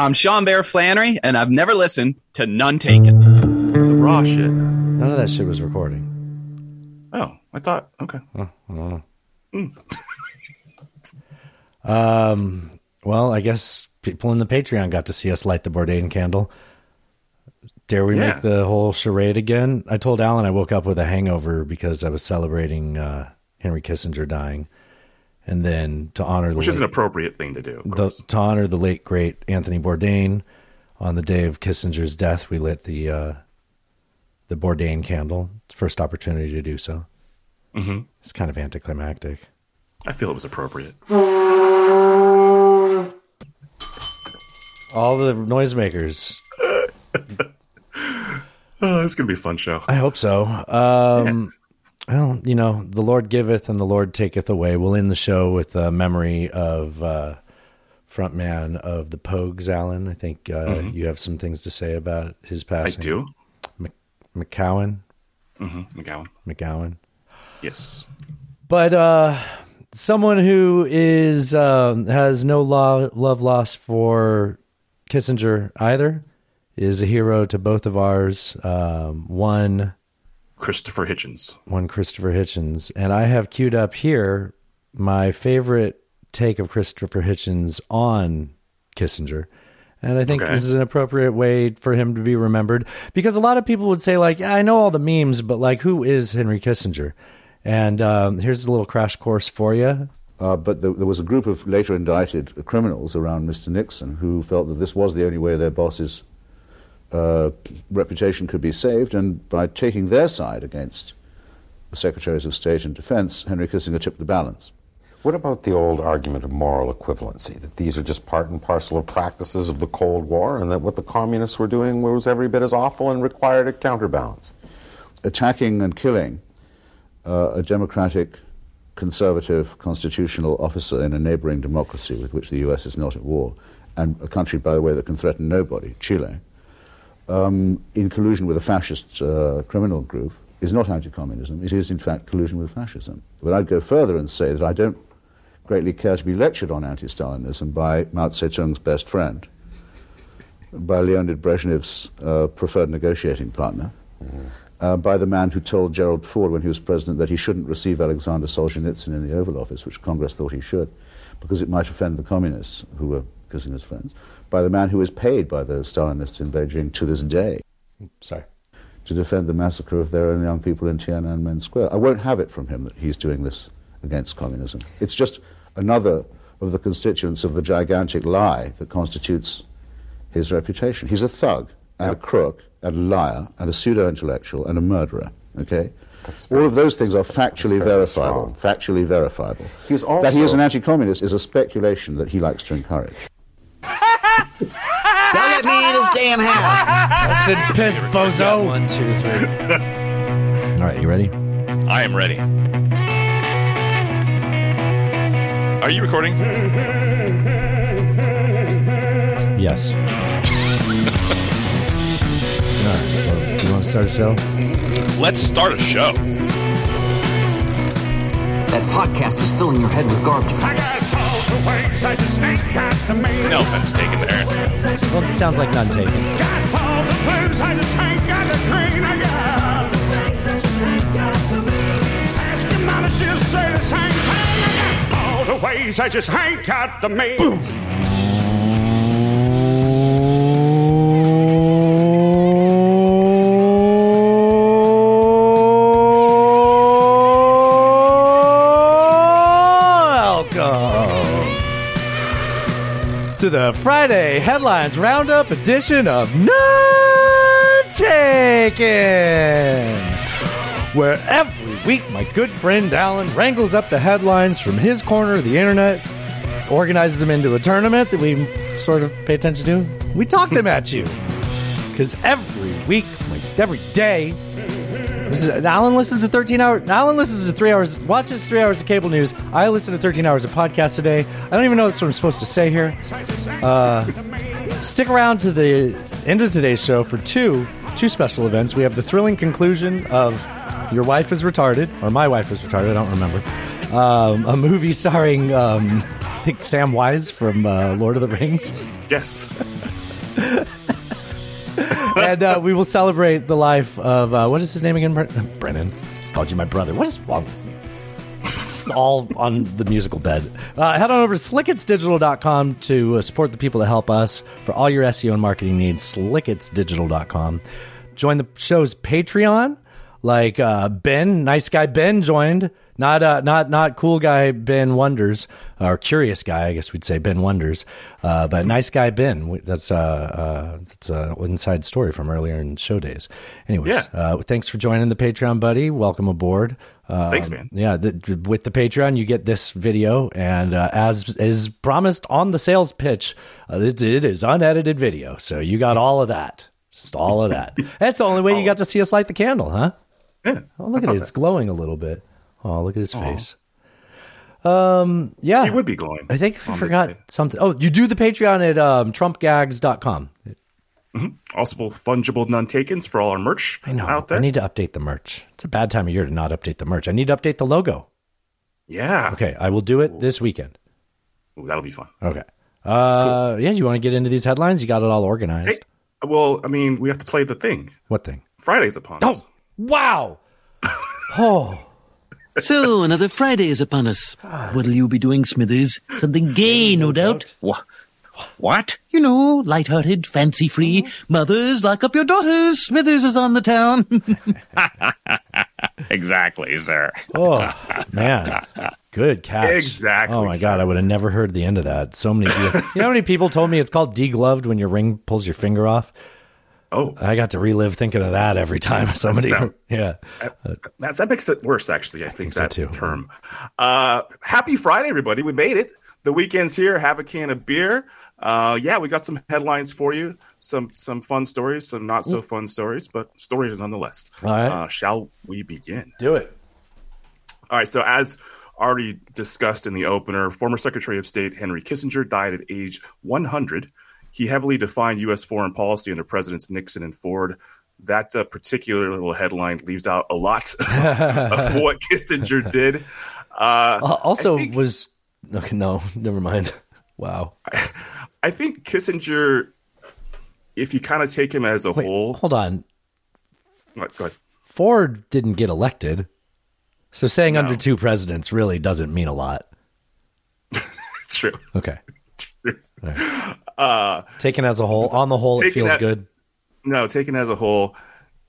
I'm Sean Bear Flannery, and I've never listened to None Taken. The raw shit. None of that shit was recording. Oh, I thought. Okay. Oh, I don't know. um. Well, I guess people in the Patreon got to see us light the Bourdain candle. Dare we Yeah. make the whole charade again? I told Allan I woke up with a hangover because I was celebrating uh, Henry Kissinger dying, and then to honor the Which is an late- appropriate thing to do. of the, to honor the late great Anthony Bourdain on the day of Kissinger's death, we lit the uh, the Bourdain candle. First opportunity to do so. Mhm. It's kind of anticlimactic. I feel it was appropriate. All the noisemakers. Oh, this is gonna be a fun show. I hope so. Um, Well, you know, the Lord giveth and the Lord taketh away. We'll end the show with a memory of uh, frontman of the Pogues, Allan. I think uh, you have some things to say about his Mm-hmm. I passing. do. Mc- McCowan. hmm McGowan. McGowan. Yes. But uh, someone who is um, has no lo- love lost for Kissinger either is a hero to both of ours. Um, one, Christopher Hitchens. one Christopher Hitchens, and I have queued up here my favorite take of Christopher Hitchens on Kissinger. And I think Okay. this is an appropriate way for him to be remembered because a lot of people would say, like, yeah, I know all the memes, but like, who is Henry Kissinger? And um, here's a little crash course for you. Uh, but there, there was a group of later indicted criminals around Mr. Nixon who felt that this was the only way their boss's uh, reputation could be saved, and by taking their side against the Secretaries of State and Defense, Henry Kissinger tipped the balance. What about the old argument of moral equivalency, that these are just part and parcel of practices of the Cold War, and that what the communists were doing was every bit as awful and required a counterbalance? Attacking and killing uh, a democratic, conservative, constitutional officer in a neighboring democracy with which the US is not at war, and a country, by the way, that can threaten nobody, Chile, um, in collusion with a fascist uh, criminal group, is not anti-communism. It is, in fact, collusion with fascism. But I'd go further and say that I don't greatly care to be lectured on anti-Stalinism by Mao Zedong's best friend, by Leonid Brezhnev's uh, preferred negotiating partner, uh, by the man who told Gerald Ford when he was president that he shouldn't receive Alexander Solzhenitsyn in the Oval Office, which Congress thought he should, because it might offend the communists who were Kissinger's friends, by the man who is paid by the Stalinists in Beijing to this day Sorry. to defend the massacre of their own young people in Tiananmen Square. I won't have it from him that he's doing this against communism. It's just another of the constituents of the gigantic lie that constitutes his reputation. He's a thug and a crook and a liar and a pseudo-intellectual and a murderer. Okay. All of those things are factually verifiable. strong. Factually verifiable. He's that he is an anti-communist is a speculation that he likes to encourage. Don't let me in this damn house. Busted piss, bozo. One, two, three. All right, you ready? I am ready. Are you recording? Yes. All right. Well, do you want to start a show? Let's start a show. That podcast is filling your head with garbage. No offense taken there. Well, it sounds like none taken. Ask him on a shit, sir, say I got all the ways I just ain't got the means. Welcome to the Friday Headlines Roundup edition of None Taken, where every week my good friend Allan wrangles up the headlines from his corner of the internet, organizes them into a tournament that we sort of pay attention to. We talk them at you. Because every week, like every day, Allan listens to 13 hours. Allan listens to three hours, watches three hours of cable news. I listen to 13 hours of podcast a day. I don't even know what I'm supposed to say here. Uh, stick around to the end of today's show for two two special events. We have the thrilling conclusion of Your Wife is Retarded, or My Wife is Retarded, I don't remember. Um, a movie starring, um, I think, Samwise from uh, Lord of the Rings. Yes. And uh, we will celebrate the life of uh, what is his name again? Bren- Brennan. Just called you my brother. What is wrong? It's all on the musical bed. Uh, head on over to slicketsdigital.com to uh, support the people that help us for all your SEO and marketing needs. Slicketsdigital.com. Join the show's Patreon. Like uh, Ben, nice guy Ben joined. Not uh, not not cool guy Ben Wonders or curious guy, I guess we'd say Ben Wonders. Uh, but nice guy Ben. That's uh, uh, that's an inside story from earlier in show days. Anyways, Yeah. uh, thanks for joining the Patreon, buddy. Welcome aboard. Um, Thanks, man. Yeah, the, with the Patreon, you get this video, and uh, as is promised on the sales pitch, uh, it, it is unedited video, so you got all of that, just all of that. That's the only way you got to see us light the candle, huh? Yeah. Oh, look at it; it's glowing a little bit. Oh, look at his face. Um, yeah, He would be glowing. I think I forgot something. Oh, you do the Patreon at um, TrumpGags.com. Also, fungible none takens for all our merch I know. out there. I need to update the merch. It's a bad time of year to not update the merch. I need to update the logo. yeah. Okay, I will do it this weekend. Ooh, that'll be fun. Okay. Uh, yeah, you want to get into these headlines? You got it all organized. Hey, well, I mean, we have to play the thing. What thing? Friday's upon us. Oh, wow. oh, So, another Friday is upon us. What'll you be doing, Smithers? Something gay, no doubt. Wha- What? You know, light-hearted, fancy-free. Mm-hmm. Mothers, lock up your daughters. Smithers is on the town. Exactly, sir. oh, man. Good catch. Exactly, Oh my sir. god, I would have never heard the end of that. So many. you know how many people told me it's called degloved when your ring pulls your finger off? Oh, I got to relive thinking of that every time somebody. sounds- yeah. that, that makes it worse, actually. I think, think so, that too. term. Uh, happy Friday, everybody. We made it. The weekend's here. Have a can of beer. Uh, yeah, we got some headlines for you. Some some fun stories, some not so fun stories, but stories nonetheless. All right. Uh, shall we begin? Do it. All right. So, as already discussed in the opener, former Secretary of State Henry Kissinger died at age 100. He heavily defined U.S. foreign policy under Presidents Nixon and Ford. That uh, particular little headline leaves out a lot of what Kissinger did. Uh, also, think- was okay. No, never mind. Wow. I think Kissinger, if you kind of take him as a Wait, whole, hold on. What, go ahead. Ford didn't get elected, so saying No. under two presidents really doesn't mean a lot. true. Okay. Uh, Taken as a whole, on the whole, it feels that- good. no, taken as a whole,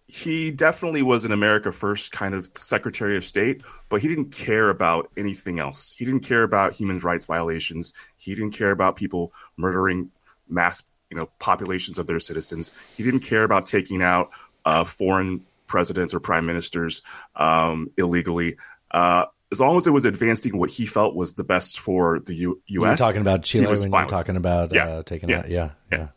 he definitely was an America First kind of Secretary of State, but he didn't care about anything else. He didn't care about human rights violations. He didn't care about people murdering mass, you know, populations of their citizens. He didn't care about taking out uh, foreign presidents or prime ministers um, illegally. Uh, as long as it was advancing what he felt was the best for the U- You were U.S. talking about Chile when you were talking about Yeah. uh, taking Yeah. out. Yeah, yeah.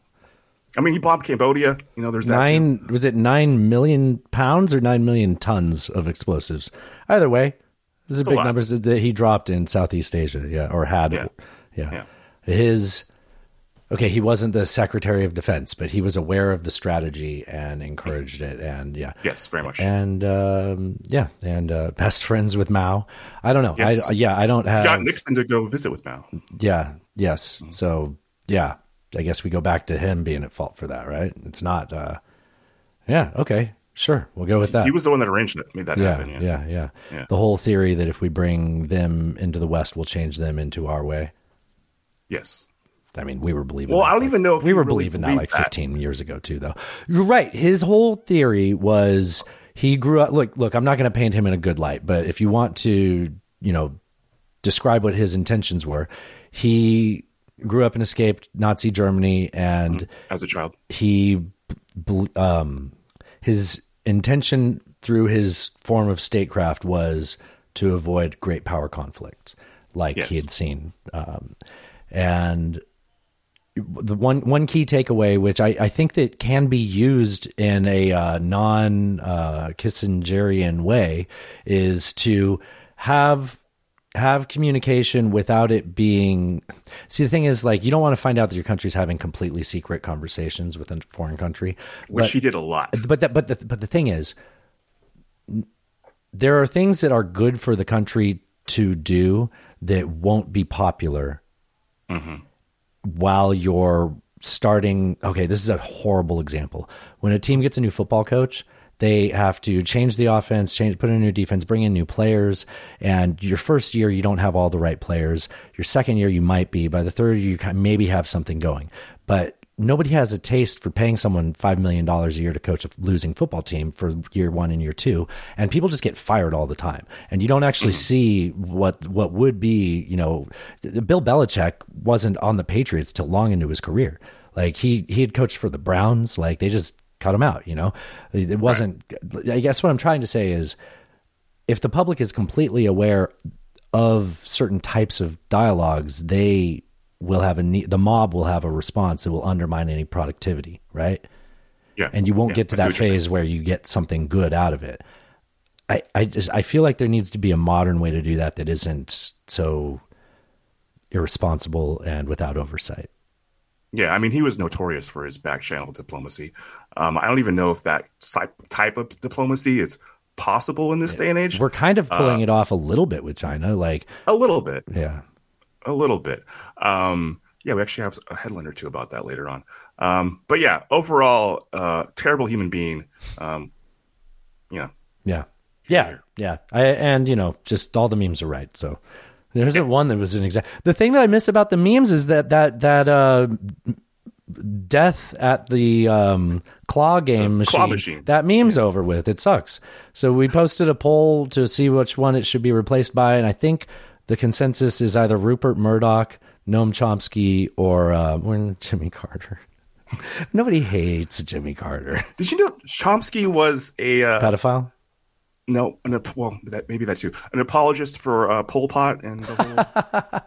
I mean, he bombed Cambodia. You know, there's that. too. Nine was it nine million pounds or nine million tons of explosives? Either way, this is It's a big lot. numbers that he dropped in Southeast Asia. Yeah, or had. Yeah. yeah. Yeah. His okay, he wasn't the Secretary of Defense, but he was aware of the strategy and encouraged it. And yeah, Yes, very much. and um, yeah, and uh, best friends with Mao. I don't know. Yes. I, yeah, I don't have. got Nixon to go visit with Mao. Yeah. Yes. Mm-hmm. So yeah, I guess we go back to him being at fault for that, right? It's not. uh Yeah. Okay. Sure. We'll go with that. He was the one that arranged it, made that yeah, happen. yeah. Yeah. Yeah. Yeah. The whole theory that if we bring them into the West, we'll change them into our way. Yes. I mean, we were believing. Well, that, I don't even know if we were really believing that like that. 15 years ago too, though. You're right. His whole theory was he grew up. Look, look. I'm not going to paint him in a good light, but if you want to, you know, describe what his intentions were, he grew up and escaped Nazi Germany, and As a child. he, um, his intention through his form of statecraft was to avoid great power conflicts, like Yes. he had seen, um, and the one one key takeaway, which I, I think that can be used in a uh, non uh, Kissingerian way, is to have have communication without it being. See, the thing is, like, you don't want to find out that your country's having completely secret conversations with a foreign country, Which but, he did a lot. but that but the but the thing is, there are things that are good for the country to do that won't be popular while you're starting. Okay, this is a horrible example. When a team gets a new football coach, they have to change the offense, change, put in a new defense, bring in new players. And your first year, you don't have all the right players. Your second year, you might be. By the third year, you maybe have something going. But nobody has a taste for paying someone $5 million a year to coach a losing football team for year one and year two. And people just get fired all the time. And you don't actually mm. see what, what would be, you know, Bill Belichick wasn't on the Patriots till long into his career. Like he, he had coached for the Browns. Like they just cut him out, you know, it wasn't, I guess what I'm trying to say is if the public is completely aware of certain types of dialogues, they will have a need, the mob will have a response that will undermine any productivity, right? Yeah, And you won't Yeah, get to I that what you're saying. phase where you get something good out of it. I, I just I feel like there needs to be a modern way to do that that isn't so irresponsible and without oversight. Yeah, I mean, he was notorious for his back channel diplomacy. Um, I don't even know if that type of diplomacy is possible in this day and age. We're kind of pulling Uh, it off a little bit with China, like a little bit, yeah. A little bit. Um, yeah, we actually have a headline or two about that later on. Um, but yeah, overall, uh, terrible human being. Um, yeah, Yeah. Yeah. Yeah. I, and, you know, just all the memes are right. So there isn't one that was an exact. The thing that I miss about the memes is that, that, that, uh, death at the um, claw game machine, claw machine. that meme's over with it sucks so we posted a poll to see which one it should be replaced by and i think the consensus is either rupert murdoch noam chomsky or, uh, jimmy carter nobody hates jimmy carter Did you know Chomsky was a uh, pedophile no, an, ap- well, that maybe that's you, an apologist for uh, Pol Pot and the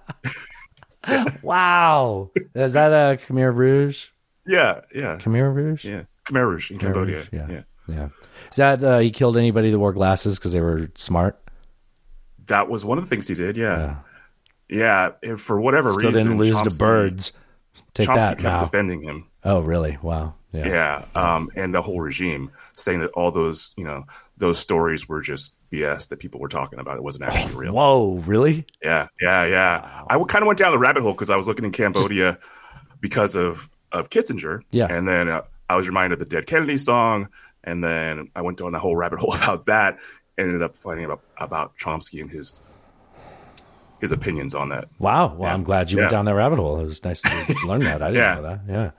whole. wow is that a khmer rouge yeah, yeah, khmer rouge yeah, Khmer Rouge in Cambodia. Rouge, yeah. yeah, Yeah. Is that uh, he killed anybody that wore glasses because they were smart? That was one of the things he did. Yeah, yeah. if for whatever Still reason, didn't lose to birds. Take Chomsky that kept now. defending him. Oh, really? Wow. Yeah. Yeah, um, and the whole regime saying that all those, you know, those stories were just BS that people were talking about. It wasn't actually real. Whoa, really? Yeah, yeah, yeah. I kind of went down the rabbit hole because I was looking in Cambodia because of of Kissinger. Yeah. and then uh, I was reminded of the Dead Kennedy song, and then I went down the whole rabbit hole about that. Ended up finding about about Chomsky and his his opinions on that. Wow. Well, I'm glad you went down that rabbit hole. It was nice to learn that. I didn't Yeah. know that. Yeah.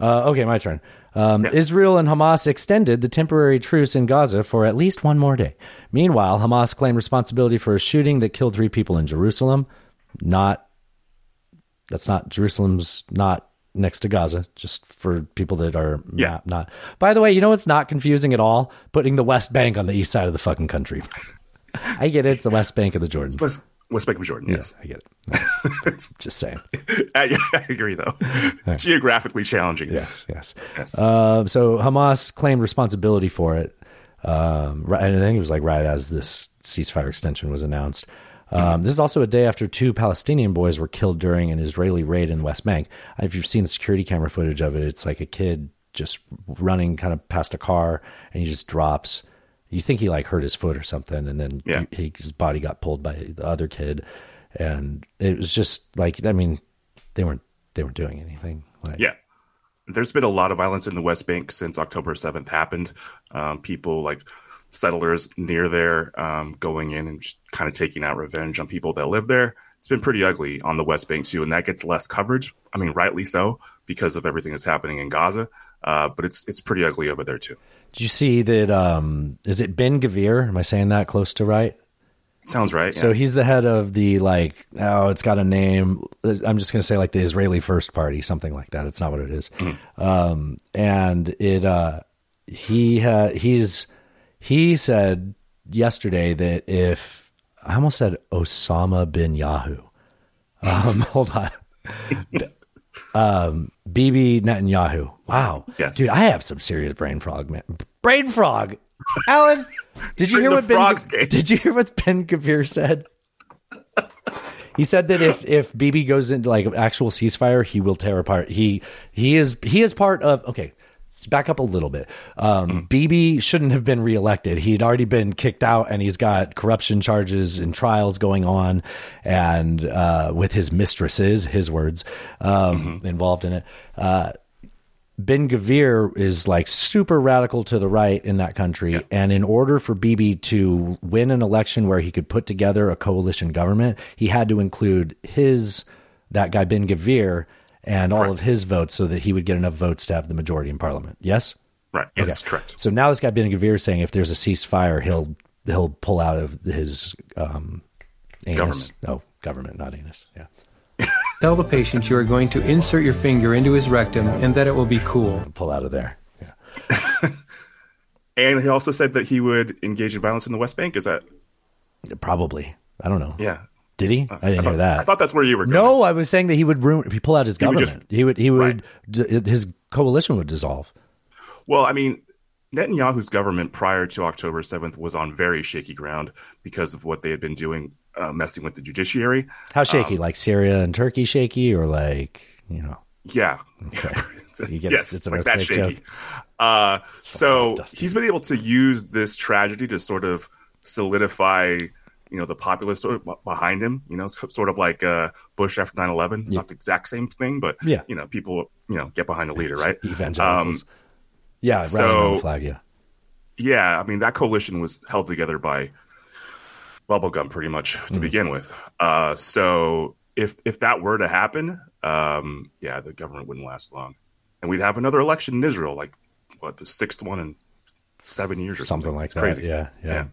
Uh, okay, my turn. Um, Israel and Hamas extended the temporary truce in Gaza for at least one more day. Meanwhile, Hamas claimed responsibility for a shooting that killed three people in Jerusalem. Not, that's not, Jerusalem's not next to Gaza, just for people that are Yeah. not, not. By the way, you know what's not confusing at all? Putting the West Bank on the east side of the fucking country. I get it. It's the West Bank of the Jordan. West, West Bank of Jordan. Yes, I get it. Just saying. I, I agree though. Geographically challenging. Yes, yes. Yes. Uh, so Hamas claimed responsibility for it. Um, and I think it was like right as this ceasefire extension was announced. Um, This is also a day after two Palestinian boys were killed during an Israeli raid in the West Bank. If you've seen the security camera footage of it, it's like a kid just running kind of past a car and he just drops. You think he like hurt his foot or something, and then Yeah. he, his body got pulled by the other kid, and it was just like I mean, they weren't they weren't doing anything. Like, Yeah. There's been a lot of violence in the West Bank since October 7th happened. Um, people like settlers near there um, going in and just kind of taking out revenge on people that live there. It's been pretty ugly on the West Bank too, and that gets less coverage. I mean, rightly so because of everything that's happening in Gaza. Uh, but it's it's pretty ugly over there too. Did you see that? Um, is it Ben Gavir? Am I saying that close to right? Sounds right. So yeah. he's the head of the like. Oh, it's got a name. I'm just going to say like the Israeli First Party, something like that. It's not what it is. Um, and it. Uh, he ha- he's he said yesterday that if I almost said Osama bin Yahoo. Um, hold on. um, Bibi Netanyahu. Wow. Yes. Dude, I have some serious brain frog, man. Brain frog. Allan, did you hear what Ben, game. Did you hear what Ben Gavir said? He said that if if Bibi goes into like actual ceasefire, he will tear apart. He he is he is part of okay. Back up a little bit. Um, Bibi shouldn't have been reelected. He'd already been kicked out, and he's got corruption charges and trials going on, and uh, with his mistresses, his words, um, involved in it. Uh, Ben Gavir is like super radical to the right in that country. And in order for Bibi to win an election where he could put together a coalition government, he had to include his, that guy Ben Gavir, and all of his votes so that he would get enough votes to have the majority in parliament. Yes? Right. Yes, correct. So now this guy Ben Gavir is saying if there's a ceasefire, he'll he'll pull out of his um, anus. Government. No, government, not anus. Yeah. Tell the patient you are going to insert your finger into his rectum and that it will be cool. Pull out of there. Yeah. And he also said that he would engage in violence in the West Bank. Is that? Probably. I don't know. Yeah. Did he? I didn't thought, hear that. I thought that's where you were going. no, I was saying that he would ruin. He pull out his He would government. just- he would. He would. d- his coalition would dissolve. Well, I mean, Netanyahu's government prior to October 7th was on very shaky ground because of what they had been doing, uh, messing with the judiciary. How shaky? Um, like Syria and Turkey shaky, or like you know? Yeah. You get it? yes, It's like that shaky. Uh, so he's been able to use this tragedy to sort of solidify, you know, the populace sort of behind him. You know, so- sort of like uh, Bush after 9-11. Not the exact same thing, but Yeah. you know, people you know get behind the leader, right? Evangelicals. yeah, so- flag. Yeah. Yeah, I mean that coalition was held together by bubblegum pretty much to begin with. Uh, so if if that were to happen, um, yeah, the government wouldn't last long, and we'd have another election in Israel, like what the sixth one in seven years or something, something like It's that. Crazy. Yeah, yeah.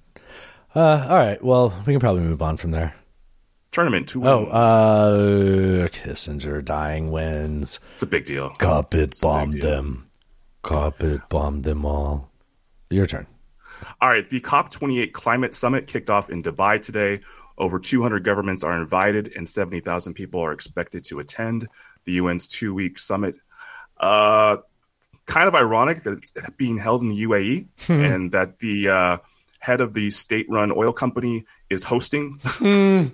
Uh, all right. Well, we can probably move on from there. Tournament two. Oh, uh, Kissinger dying wins. it's a big deal. Carpet big bombed them. Carpet bombed them all. Your turn. All right, the COP28 climate summit kicked off in Dubai today. Over 200 governments are invited, and 70,000 people are expected to attend the UN's two week summit. Uh, kind of ironic that it's being held in the UAE and that the uh, head of the state run oil company is hosting the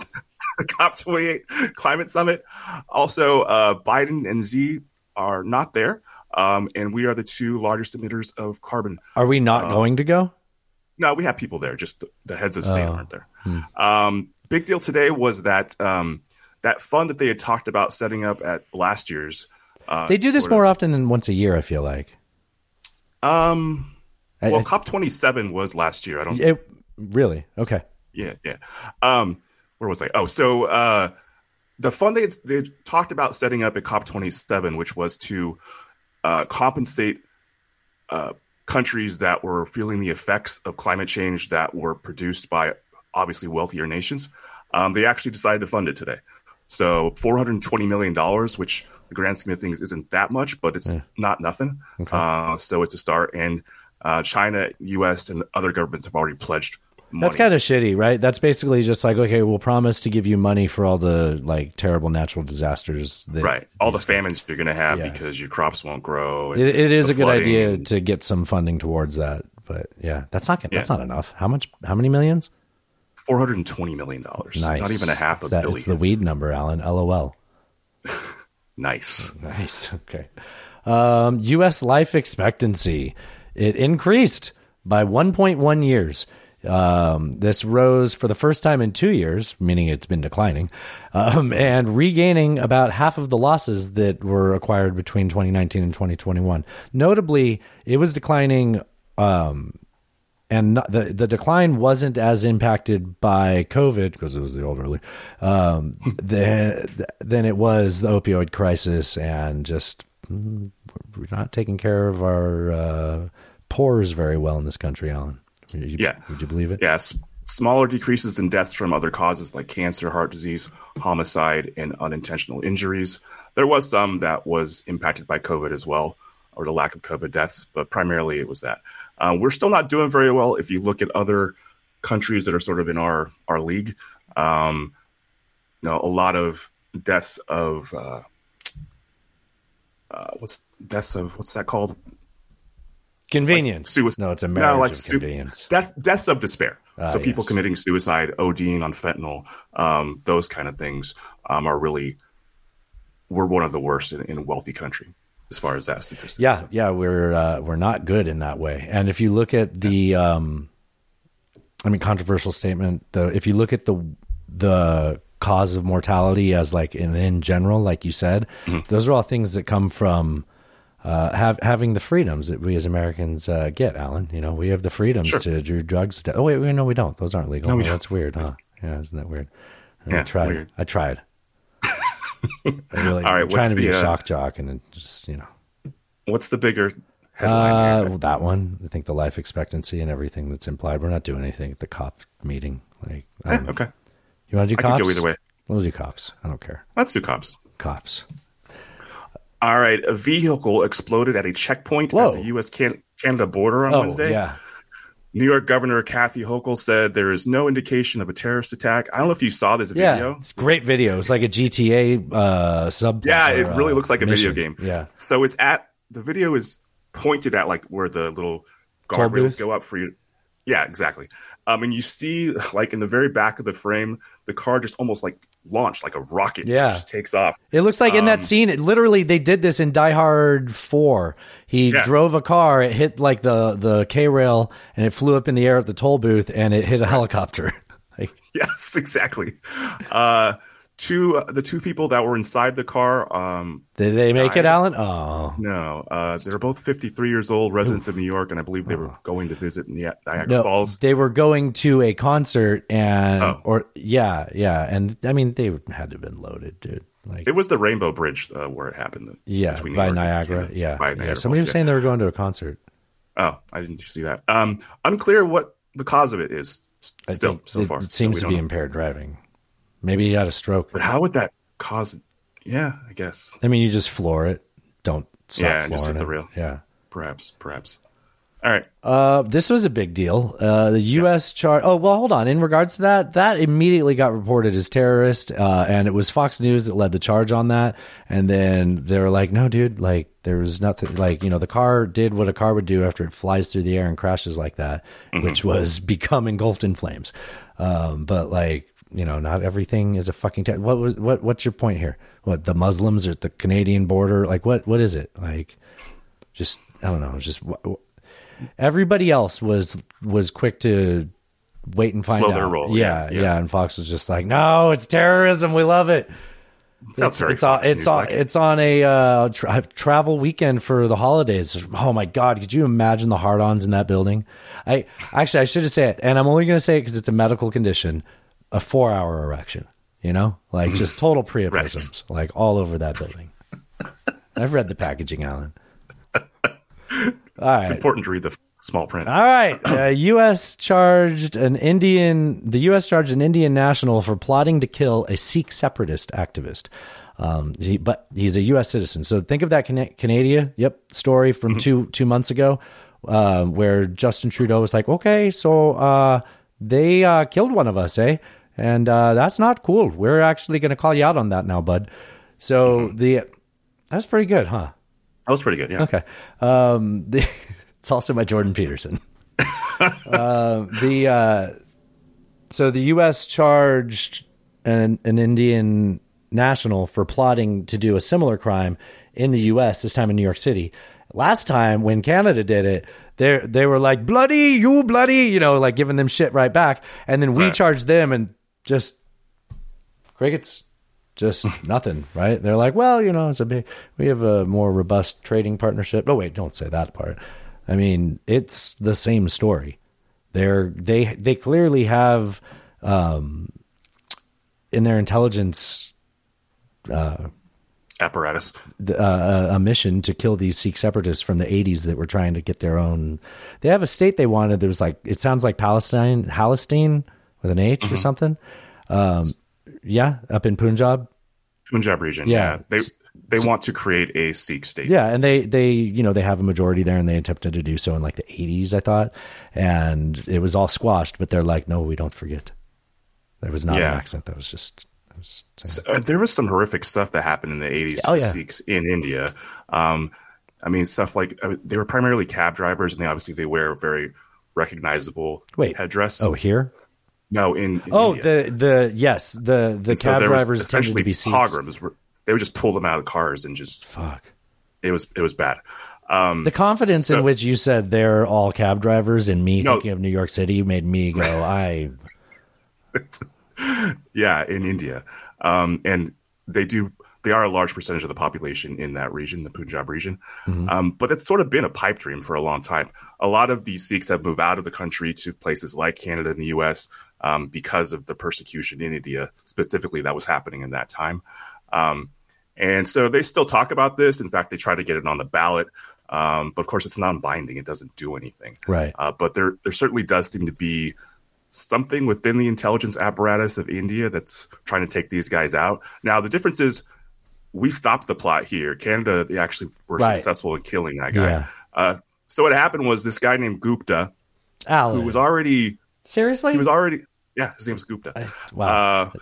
COP28 climate summit. Also, uh, Biden and Xi are not there, um, and we are the two largest emitters of carbon. Are we not Uh, going to go? No, we have people there. Just the, the heads of state Oh. aren't there. Um, big deal today was that um, that fund that they had talked about setting up at last year's. Uh, They do this more of- often than once a year. I feel like. Um, I- well, I- COP twenty seven was last year. I don't. It, really? Okay. Yeah, yeah. Um, where was I? Oh, so uh, the fund they they talked about setting up at COP twenty seven, which was to uh, compensate uh, countries that were feeling the effects of climate change that were produced by obviously wealthier nations. Um, they actually decided to fund it today. So four hundred twenty million dollars, which the grand scheme of things isn't that much, but it's not nothing. Uh, so it's a start, and uh, China, U.S., and other governments have already pledged. Money. That's kind of shitty, right? That's basically just like, okay, we'll promise to give you money for all the like terrible natural disasters. That right. All the famines you're going to have Yeah. because your crops won't grow. and It, it is a good idea and- to get some funding towards that, but yeah, that's not that's Yeah. not enough. How much? How many millions? Four hundred and twenty million dollars. Nice. Not even a half it's a that, billion. It's the weed number, Allan. LOL. Nice. Nice. Okay. Um, U.S. life expectancy it increased by 1.1 years. Um, this rose for the first time in two years, meaning it's been declining, um, and regaining about half of the losses that were acquired between 2019 and 2021. Notably, it was declining um, and not, the the decline wasn't as impacted by COVID because it was the old early um, than than it was the opioid crisis and just mm, we're not taking care of our uh, pores very well in this country, Allan. Would you, Yeah. would you believe it? Yes. Smaller decreases in deaths from other causes like cancer, heart disease, homicide, and unintentional injuries. There was some that was impacted by COVID as well, or the lack of COVID deaths, but primarily it was that. Uh, we're still not doing very well if you look at other countries that are sort of in our our league. Um, you know, a lot of deaths of uh, uh, what's deaths of what's that called? Convenience. Suicide. No, it's a marriage no, like of su- convenience. Death, deaths of despair. Ah, so people yes. committing suicide, ODing on fentanyl, um, those kind of things um, are really we're one of the worst in, in a wealthy country as far as that statistic. Yeah, yeah, we're uh, we're not good in that way. And if you look at the, um, I mean, controversial statement. The if you look at the the cause of mortality as like in in general, like you said, those are all things that come from uh, have having the freedoms that we as Americans uh, get, Allan. You know, we have the freedoms Sure. to do drugs. To, oh wait, wait, no, we don't. Those aren't legal. No, we Oh, don't. that's weird, huh? Yeah, isn't that weird? I Yeah, tried. weird. I tried. I really, All right, I'm trying to be a uh, shock jock, and just you know. What's the bigger headline? Uh, here? well, that one. I think the life expectancy and everything that's implied. We're not doing anything at the cop meeting. Like, Eh, okay, you want to do I could cops? go either way. We'll do cops. I don't care. let's do cops. Cops. All right, a vehicle exploded at a checkpoint Whoa. at the U.S. Can- Canada border on Oh Wednesday. yeah. New York Governor Kathy Hochul said there is no indication of a terrorist attack. I don't know if you saw this Yeah, video. it's a great video. It's like a GTA uh, sub. Yeah, it really uh, looks like a video game. Yeah, So it's at the video is pointed at like where the little guardrails go up for you. Yeah, exactly. Um, and you see like in the very back of the frame, the car just almost like launched like a rocket. It Yeah. just takes off. it looks like in that Um, scene. It literally they did this in Die Hard Four. He Yeah. drove a car. It hit like the the K rail and it flew up in the air at the toll booth and it hit a helicopter. like, Yes, exactly. Uh, two the two people that were inside the car. Um, did they make it, Allan? Oh, no, uh, they're both 53 years old, residents of New York, and I believe they were going to visit Ni- Niagara no, Falls. they were going to a concert and Oh. or yeah, yeah, and I mean they had to have been loaded, dude. Like It was the Rainbow Bridge uh, where it happened. yeah, between New by Niagara. Yeah, by yeah. Niagara Somebody was yeah. saying they were going to a concert. Oh, I didn't see that. Um, unclear what the cause of it is. Still, so far, it seems we to be know. impaired driving. Maybe he had a stroke. But how would that cause? Yeah, I guess. I mean, you just floor it. Don't stop Yeah, just hit the rail. Yeah. Perhaps, perhaps. All right. Uh, this was a big deal. Uh, the U.S. chart. Oh well, hold on. In regards to that, that immediately got reported as terrorist, uh, and it was Fox News that led the charge on that. And then they were like, "No, dude, like there was nothing. Like you know, the car did what a car would do after it flies through the air and crashes like that, which was become engulfed in flames. Um, but like you know, not everything is a fucking. Ter- what was what? What's your point here? What the Muslims or at the Canadian border? Like what? What is it? Like just I don't know. Just everybody else was was quick to wait and find Slow out. roll, Yeah, yeah, yeah. And Fox was just like, "No, it's terrorism. We love it." Sounds it's very it's on it's on like it. it's on a uh, tra- travel weekend for the holidays. Oh my god, could you imagine the hard-ons in that building? I actually I should have said it, and I'm only going to say it because it's a medical condition. A four-hour erection, you know, like just total priapisms, like all over that building. I've read the packaging, Allan. All right. It's important to read the small print. All right. Uh, U.S. charged an Indian, the U.S. charged an Indian national for plotting to kill a Sikh separatist activist. Um, he, but he's a U.S. citizen. So think of that Cana- Canada, yep, story from two two months ago, um, where Justin Trudeau was like, okay, so uh, they uh, killed one of us, eh? And uh, that's not cool. We're actually going to call you out on that now, bud. So the that's pretty good, huh? That was pretty good. Yeah. Okay. Um, the, it's also by Jordan Peterson. uh, the uh, so the U.S. charged an an Indian national for plotting to do a similar crime in the U.S. This time in New York City. Last time when Canada did it, they they were like bloody, you bloody, you know, like giving them shit right back, and then we Right. charged them and just crickets just nothing, right? They're like, well, you know, it's a big, we have a more robust trading partnership. Oh, wait, don't say that part. I mean, it's the same story. They're, they, they clearly have, um, in their intelligence, Apparatus. the, uh, a mission to kill these Sikh separatists from the 80s that were trying to get their own. They have a state they wanted. There was like, it sounds like Palestine, Palestine with an H or something. Um, yeah, up in Punjab. Punjab region. Yeah. Yeah. They they want to create a Sikh state. Yeah, and they they you know they have a majority there, and they attempted to do so in like the '80s, I thought, and it was all squashed. But they're like, no, we don't forget. There was not Yeah. an accent. That was just. That was So, uh, there was some horrific stuff that happened in the 80s Oh, to yeah. Sikhs in India. Um, I mean, stuff like uh, they were primarily cab drivers, and they obviously they wear very recognizable Wait. headdress. oh, here. No, in, in Oh, India. the the yes, the the And cab was drivers essentially to be pogroms. Were- They would just pull them out of cars and just Fuck. it was it was bad. Um, The confidence in which you said they're all cab drivers, and me No. thinking of New York City made me go, I. yeah, in India, um, and they do they are a large percentage of the population in that region, the Punjab region. Mhm. Um, but it's sort of been a pipe dream for a long time. A lot of these Sikhs have moved out of the country to places like Canada and the U.S. Um, because of the persecution in India, specifically that was happening in that time. Um, and so they still talk about this. In fact, they try to get it on the ballot. Um, but of course, it's non-binding; it doesn't do anything. Right. Uh, but there, there certainly does seem to be something within the intelligence apparatus of India that's trying to take these guys out. Now, the difference is we stopped the plot here. Canada, they actually were Right. successful in killing that guy. Yeah. Uh, so what happened was this guy named Gupta, Allan. who was already Seriously? he was already yeah, his name's Gupta. wow. Uh,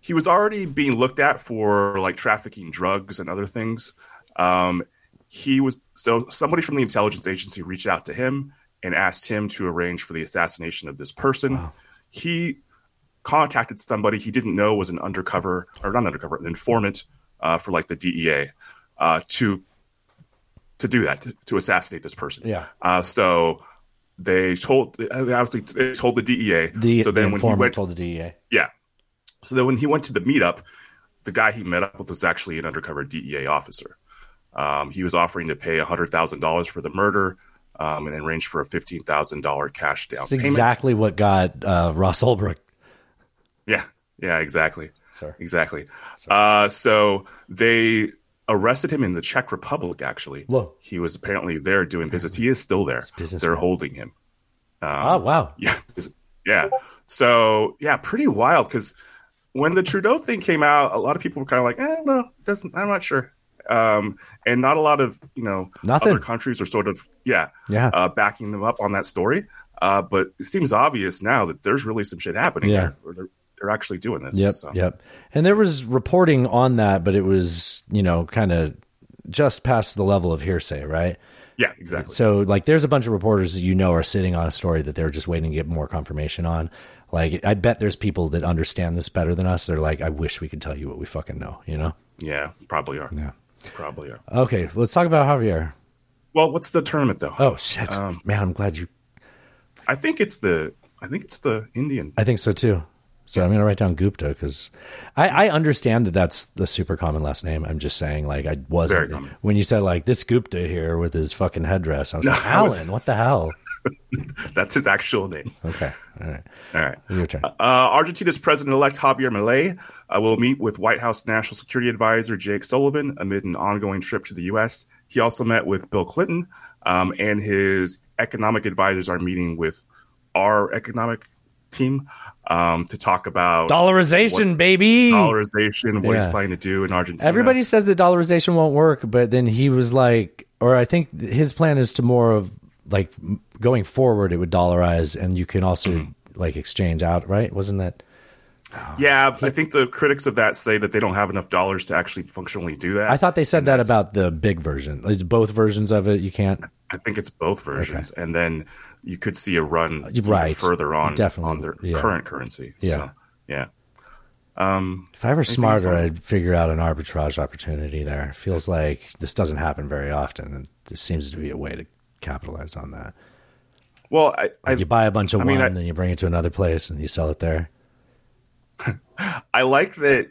he was already being looked at for like trafficking drugs and other things. Um, he was so somebody from the intelligence agency reached out to him and asked him to arrange for the assassination of this person. He contacted somebody he didn't know was an undercover or not undercover, an informant uh, for like the DEA uh, to to do that to, to assassinate this person. Yeah. Uh, so they told they obviously they told the DEA. The, so then the when he informant went told the DEA. yeah. So then when he went to the meetup, the guy he met up with was actually an undercover DEA officer. Um, he was offering to pay $100,000 for the murder um, and arrange for a $15,000 cash down It's payment. exactly what got uh, Ross Ulbricht. Yeah, yeah, exactly. Sorry. Exactly. Uh, so they arrested him in the Czech Republic, actually. Whoa. He was apparently there doing business. He is still there. They're holding him. Um, oh, wow. Yeah. Yeah. So, yeah, pretty wild because when the Trudeau thing came out, a lot of people were kind of like, eh, no, it doesn't, I'm not sure. Um, and not a lot of, you know, Nothing. other countries are sort of, yeah, Yeah. uh, backing them up on that story. Uh, but it seems obvious now that there's really some shit happening Yeah. here. They're actually doing this. Yep, So. yep. And there was reporting on that, but it was, you know, kind of just past the level of hearsay, right? Yeah, exactly. So, like, there's a bunch of reporters that you know are sitting on a story that they're just waiting to get more confirmation on. Like, I bet there's people that understand this better than us. They're like, I wish we could tell you what we fucking know, you know? Yeah, probably are. Yeah. Probably are. Okay, let's talk about Javier. Well, what's the tournament though? Oh shit, Um, man! I'm glad you. I think it's the I think it's the Indian. I think so too. So I'm gonna write down Gupta because I, I understand that that's the super common last name. I'm just saying, like, I wasn't when you said like this Gupta here with his fucking headdress. I was No, like, I was- Allan, what the hell? That's his actual name. Okay, all right, All right. your turn. Uh, Argentina's president-elect Javier Milei uh, will meet with White House National Security Advisor Jake Sullivan amid an ongoing trip to the U.S. He also met with Bill Clinton, um, and his economic advisors are meeting with our economic team um, to talk about Dollarization, baby. dollarization, what Yeah. he's planning to do in Argentina. Everybody says that dollarization won't work, but then he was like, or I think his plan is to more of like going forward, it would dollarize, and you can also Mm-hmm. like exchange out, right? Wasn't that? Yeah, I think the critics of that say that they don't have enough dollars to actually functionally do that. I thought they said that about the big version. It's both versions of it. You can't. I think it's both versions, and then you could see a run Right. further on Definitely. on their Yeah. current currency. Yeah. So, yeah. Um, If I were smarter, I'd figure out an arbitrage opportunity there. It feels like this doesn't happen very often, and there seems to be a way to capitalize on that. well, I, I you buy a bunch of I mean, one, I- then you bring it to another place, and you sell it there. I like that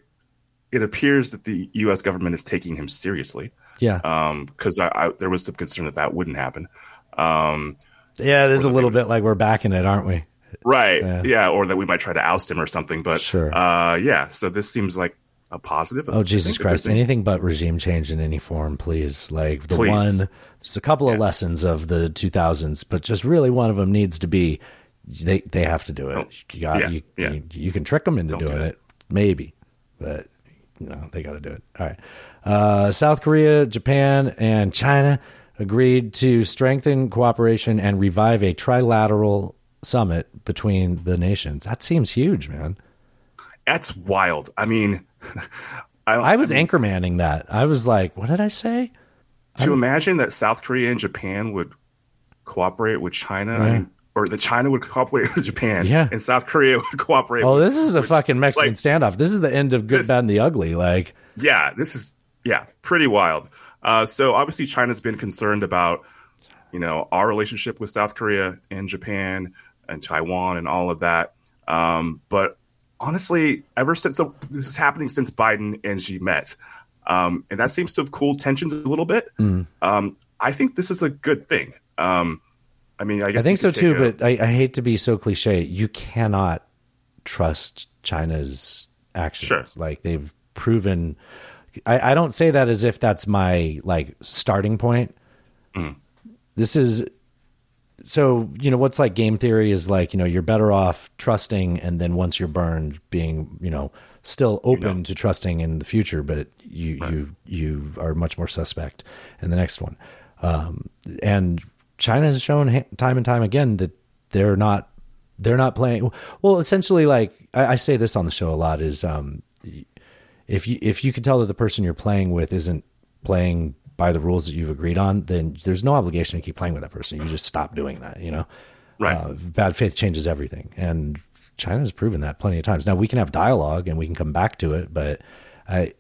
it appears that the U.S. government is taking him seriously. Yeah, because I, I, there was some concern that that wouldn't happen. Um, yeah, it is a little bit like we're backing it, aren't we? right? Yeah. Yeah. or that we might try to oust him or something. But Sure. uh, yeah. So this seems like a positive. Oh Jesus think, a good Christ! Anything but regime change in any form, please. Like the Please. one, there's a couple of lessons of the 2000s, but just really one of them needs to be they they have to do it. You got Yeah, you, yeah. you you can trick them into Don't doing that. it, maybe, but no, they got to do it. All right. Uh, South Korea, Japan, and China agreed to strengthen cooperation and revive a trilateral summit between the nations. That seems huge, man. That's wild. I mean, I, I was anchormanning that. I was like, what did I say? to imagine that South Korea and Japan would cooperate with China, I mean, or that China would cooperate with Japan, Yeah. and South Korea would cooperate. Oh, with, this is a with- fucking Mexican like, standoff. This is the end of Good, This- Bad, and the Ugly. Like, Yeah, this is yeah, pretty wild. Uh, so obviously, China's been concerned about you know our relationship with South Korea and Japan and Taiwan and all of that. Um, but honestly, ever since so this is happening since Biden and Xi met, um, and that seems to have cooled tensions a little bit. Mm. Um, I think this is a good thing. Um, I mean, I I think so too, a- but I, I hate to be so cliche. You cannot trust China's actions. Like they've proven. I, I don't say that as if that's my like starting point. Mm. This is so you know what's like game theory is like you know you're better off trusting and then once you're burned being you know still open to trusting in the future but you you you are much more suspect in the next one um, and china has shown time and time again that they're not they're not playing well essentially like I, I say this on the show a lot is um if you if you can tell that the person you're playing with isn't playing by the rules that you've agreed on, then there's no obligation to keep playing with that person. You just stop doing that. You know, Right. Uh, bad faith changes everything, and China has proven that plenty of times. Now we can have dialogue and we can come back to it, but I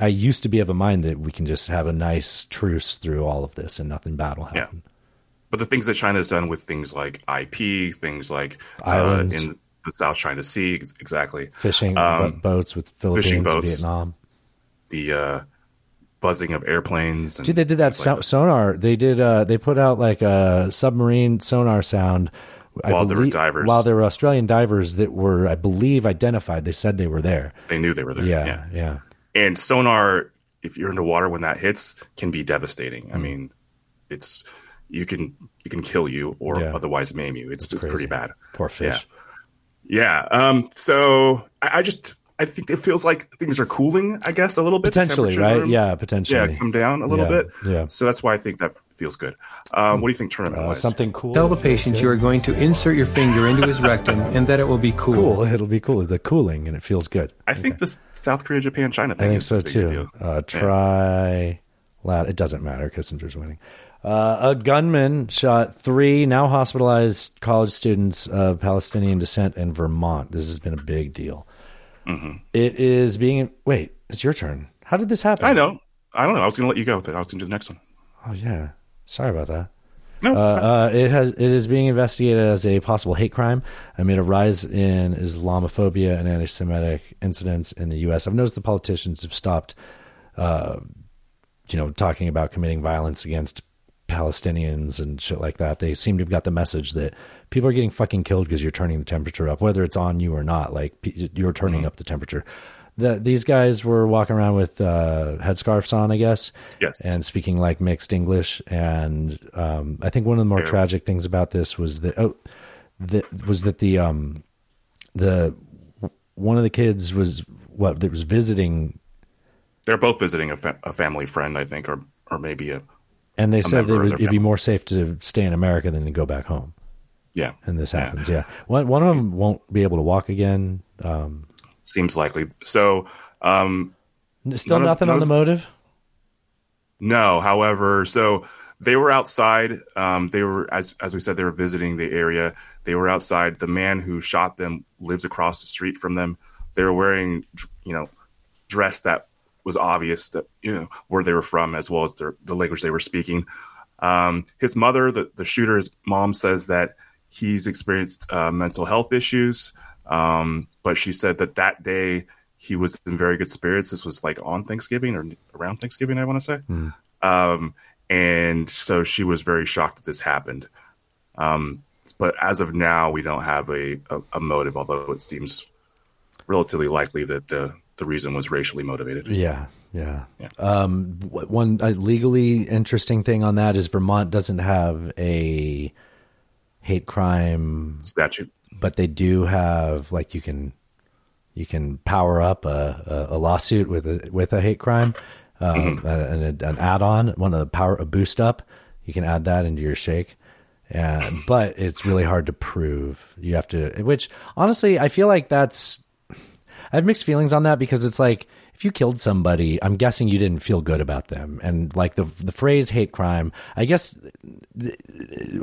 I used to be of a mind that we can just have a nice truce through all of this and nothing bad will happen. But the things that China has done with things like IP, things like uh, Islands. in the South China Sea, ex- exactly, Fishing Um, boats with Philippines, fishing boats. Vietnam. the uh, buzzing of airplanes. And Dude, they did that things like so- sonar. They did. Uh, they put out like a submarine sonar sound. While there were divers. While there were Australian divers that were, I believe, identified. They said they were there. They knew they were there. Yeah, yeah. yeah. And sonar, if you're underwater when that hits, can be devastating. Mm. I mean, it's you can you can kill you or Yeah. otherwise maim you. It's, it's pretty bad. Poor fish. Yeah. Um. So I, I just I think it feels like things are cooling. I guess a little bit. Potentially, right? are- Yeah, potentially. Yeah, come down a little Yeah, bit. yeah. So that's why I think that feels good. Um. What do you think tournament Uh, something cool. Tell the patient you are going to insert your finger into his rectum and that it will be cool. Cool. It'll be cool. The cooling and it feels good. I think the South Korea, Japan, China thing. I think is so too. Uh, try loud. It doesn't matter. Kissinger's winning. Uh, a gunman shot three now hospitalized college students of Palestinian descent in Vermont. This has been a big deal. Mm-hmm. It is being. Wait, it's your turn. How did this happen? I know. I don't know. I was going to let you go with it. I was going to do the next one. Oh yeah. Sorry about that. No, uh, uh, it has it is being investigated as a possible hate crime amid a rise in Islamophobia and anti-Semitic incidents in the U.S. I've noticed the politicians have stopped, uh, you know, talking about committing violence against Palestinians and shit like that. They seem to have got the message that people are getting fucking killed because you're turning the temperature up, whether it's on you or not. Like you're turning up the temperature. The, these guys were walking around with uh, headscarves on, I guess, Yes. and speaking like mixed English. And um, I think one of the more Yeah. tragic things about this was that oh, that was that the um, the one of the kids was what that was visiting They're both visiting a, fa- a family friend, I think, or or maybe a and they said that it would, it'd be more safe to stay in America than to go back home. yeah. And this happens, yeah. One one of them won't be able to walk again. Um, Seems likely. So, um, still None of- nothing on the motive. no. However, so they were outside. Um, they were, as as we said, they were visiting the area. They were outside. The man who shot them lives across the street from them. They were wearing, you know, dress that was obvious that you know where they were from, as well as their, the language they were speaking. Um, his mother, the, the shooter's mom, says that he's experienced uh, mental health issues, um, but she said that that day he was in very good spirits. This was like on Thanksgiving or around Thanksgiving, I want to say. Um, and so she was very shocked that this happened. Um, but as of now, we don't have a, a, a motive, although it seems relatively likely that the, the reason was racially motivated. Yeah, yeah. Um, one legally interesting thing on that is Vermont doesn't have a hate crime statute, but they do have like you can you can power up a, a, a lawsuit with a with a hate crime, um, an, an add-on, one of the power a boost up. You can add that into your shake. And, but it's really hard to prove. You have to, which honestly, I feel like that's I have mixed feelings on that because it's like if you killed somebody, I'm guessing you didn't feel good about them, and like the the phrase hate crime, I guess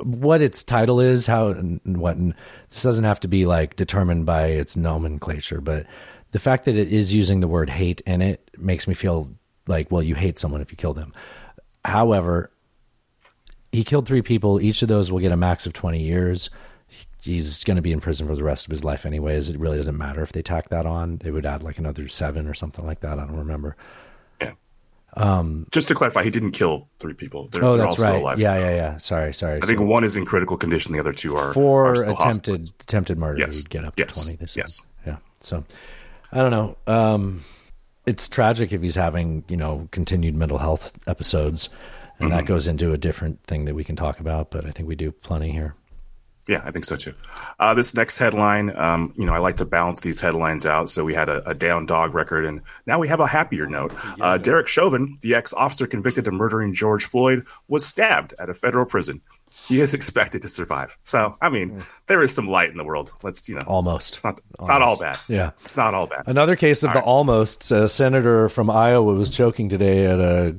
what its title is, how what, this doesn't have to be like determined by its nomenclature, but the fact that it is using the word hate in it makes me feel like well, you hate someone if you kill them. However, he killed three people. Each of those will get a max of 20 years. He's going to be in prison for the rest of his life, anyways. It really doesn't matter if they tack that on. It would add like another seven or something like that. I don't remember. Yeah. Um, Just to clarify, he didn't kill three people. They're, oh, they're all that's still right. alive. Yeah, yeah, yeah. Sorry, sorry. I think one is in critical condition. The other two are four are attempted hospitalized. attempted murder, Yes. you'd get up Yes. to twenty. This. Yes. Yeah. So I don't know. Um, it's tragic if he's having you know continued mental health episodes, and that Mhm. goes into a different thing that we can talk about. But I think we do plenty here. Yeah, I think so too. Uh, this next headline, um, you know, I like to balance these headlines out. So we had a, a down dog record, and now we have a happier note. Uh, Derek Chauvin, the ex officer convicted of murdering George Floyd, was stabbed at a federal prison. He is expected to survive. So, I mean, there is some light in the world. Let's, you know, Almost. It's not. It's not all bad. Yeah. It's not all bad. Another case of All the right. almost. A senator from Iowa was choking today at a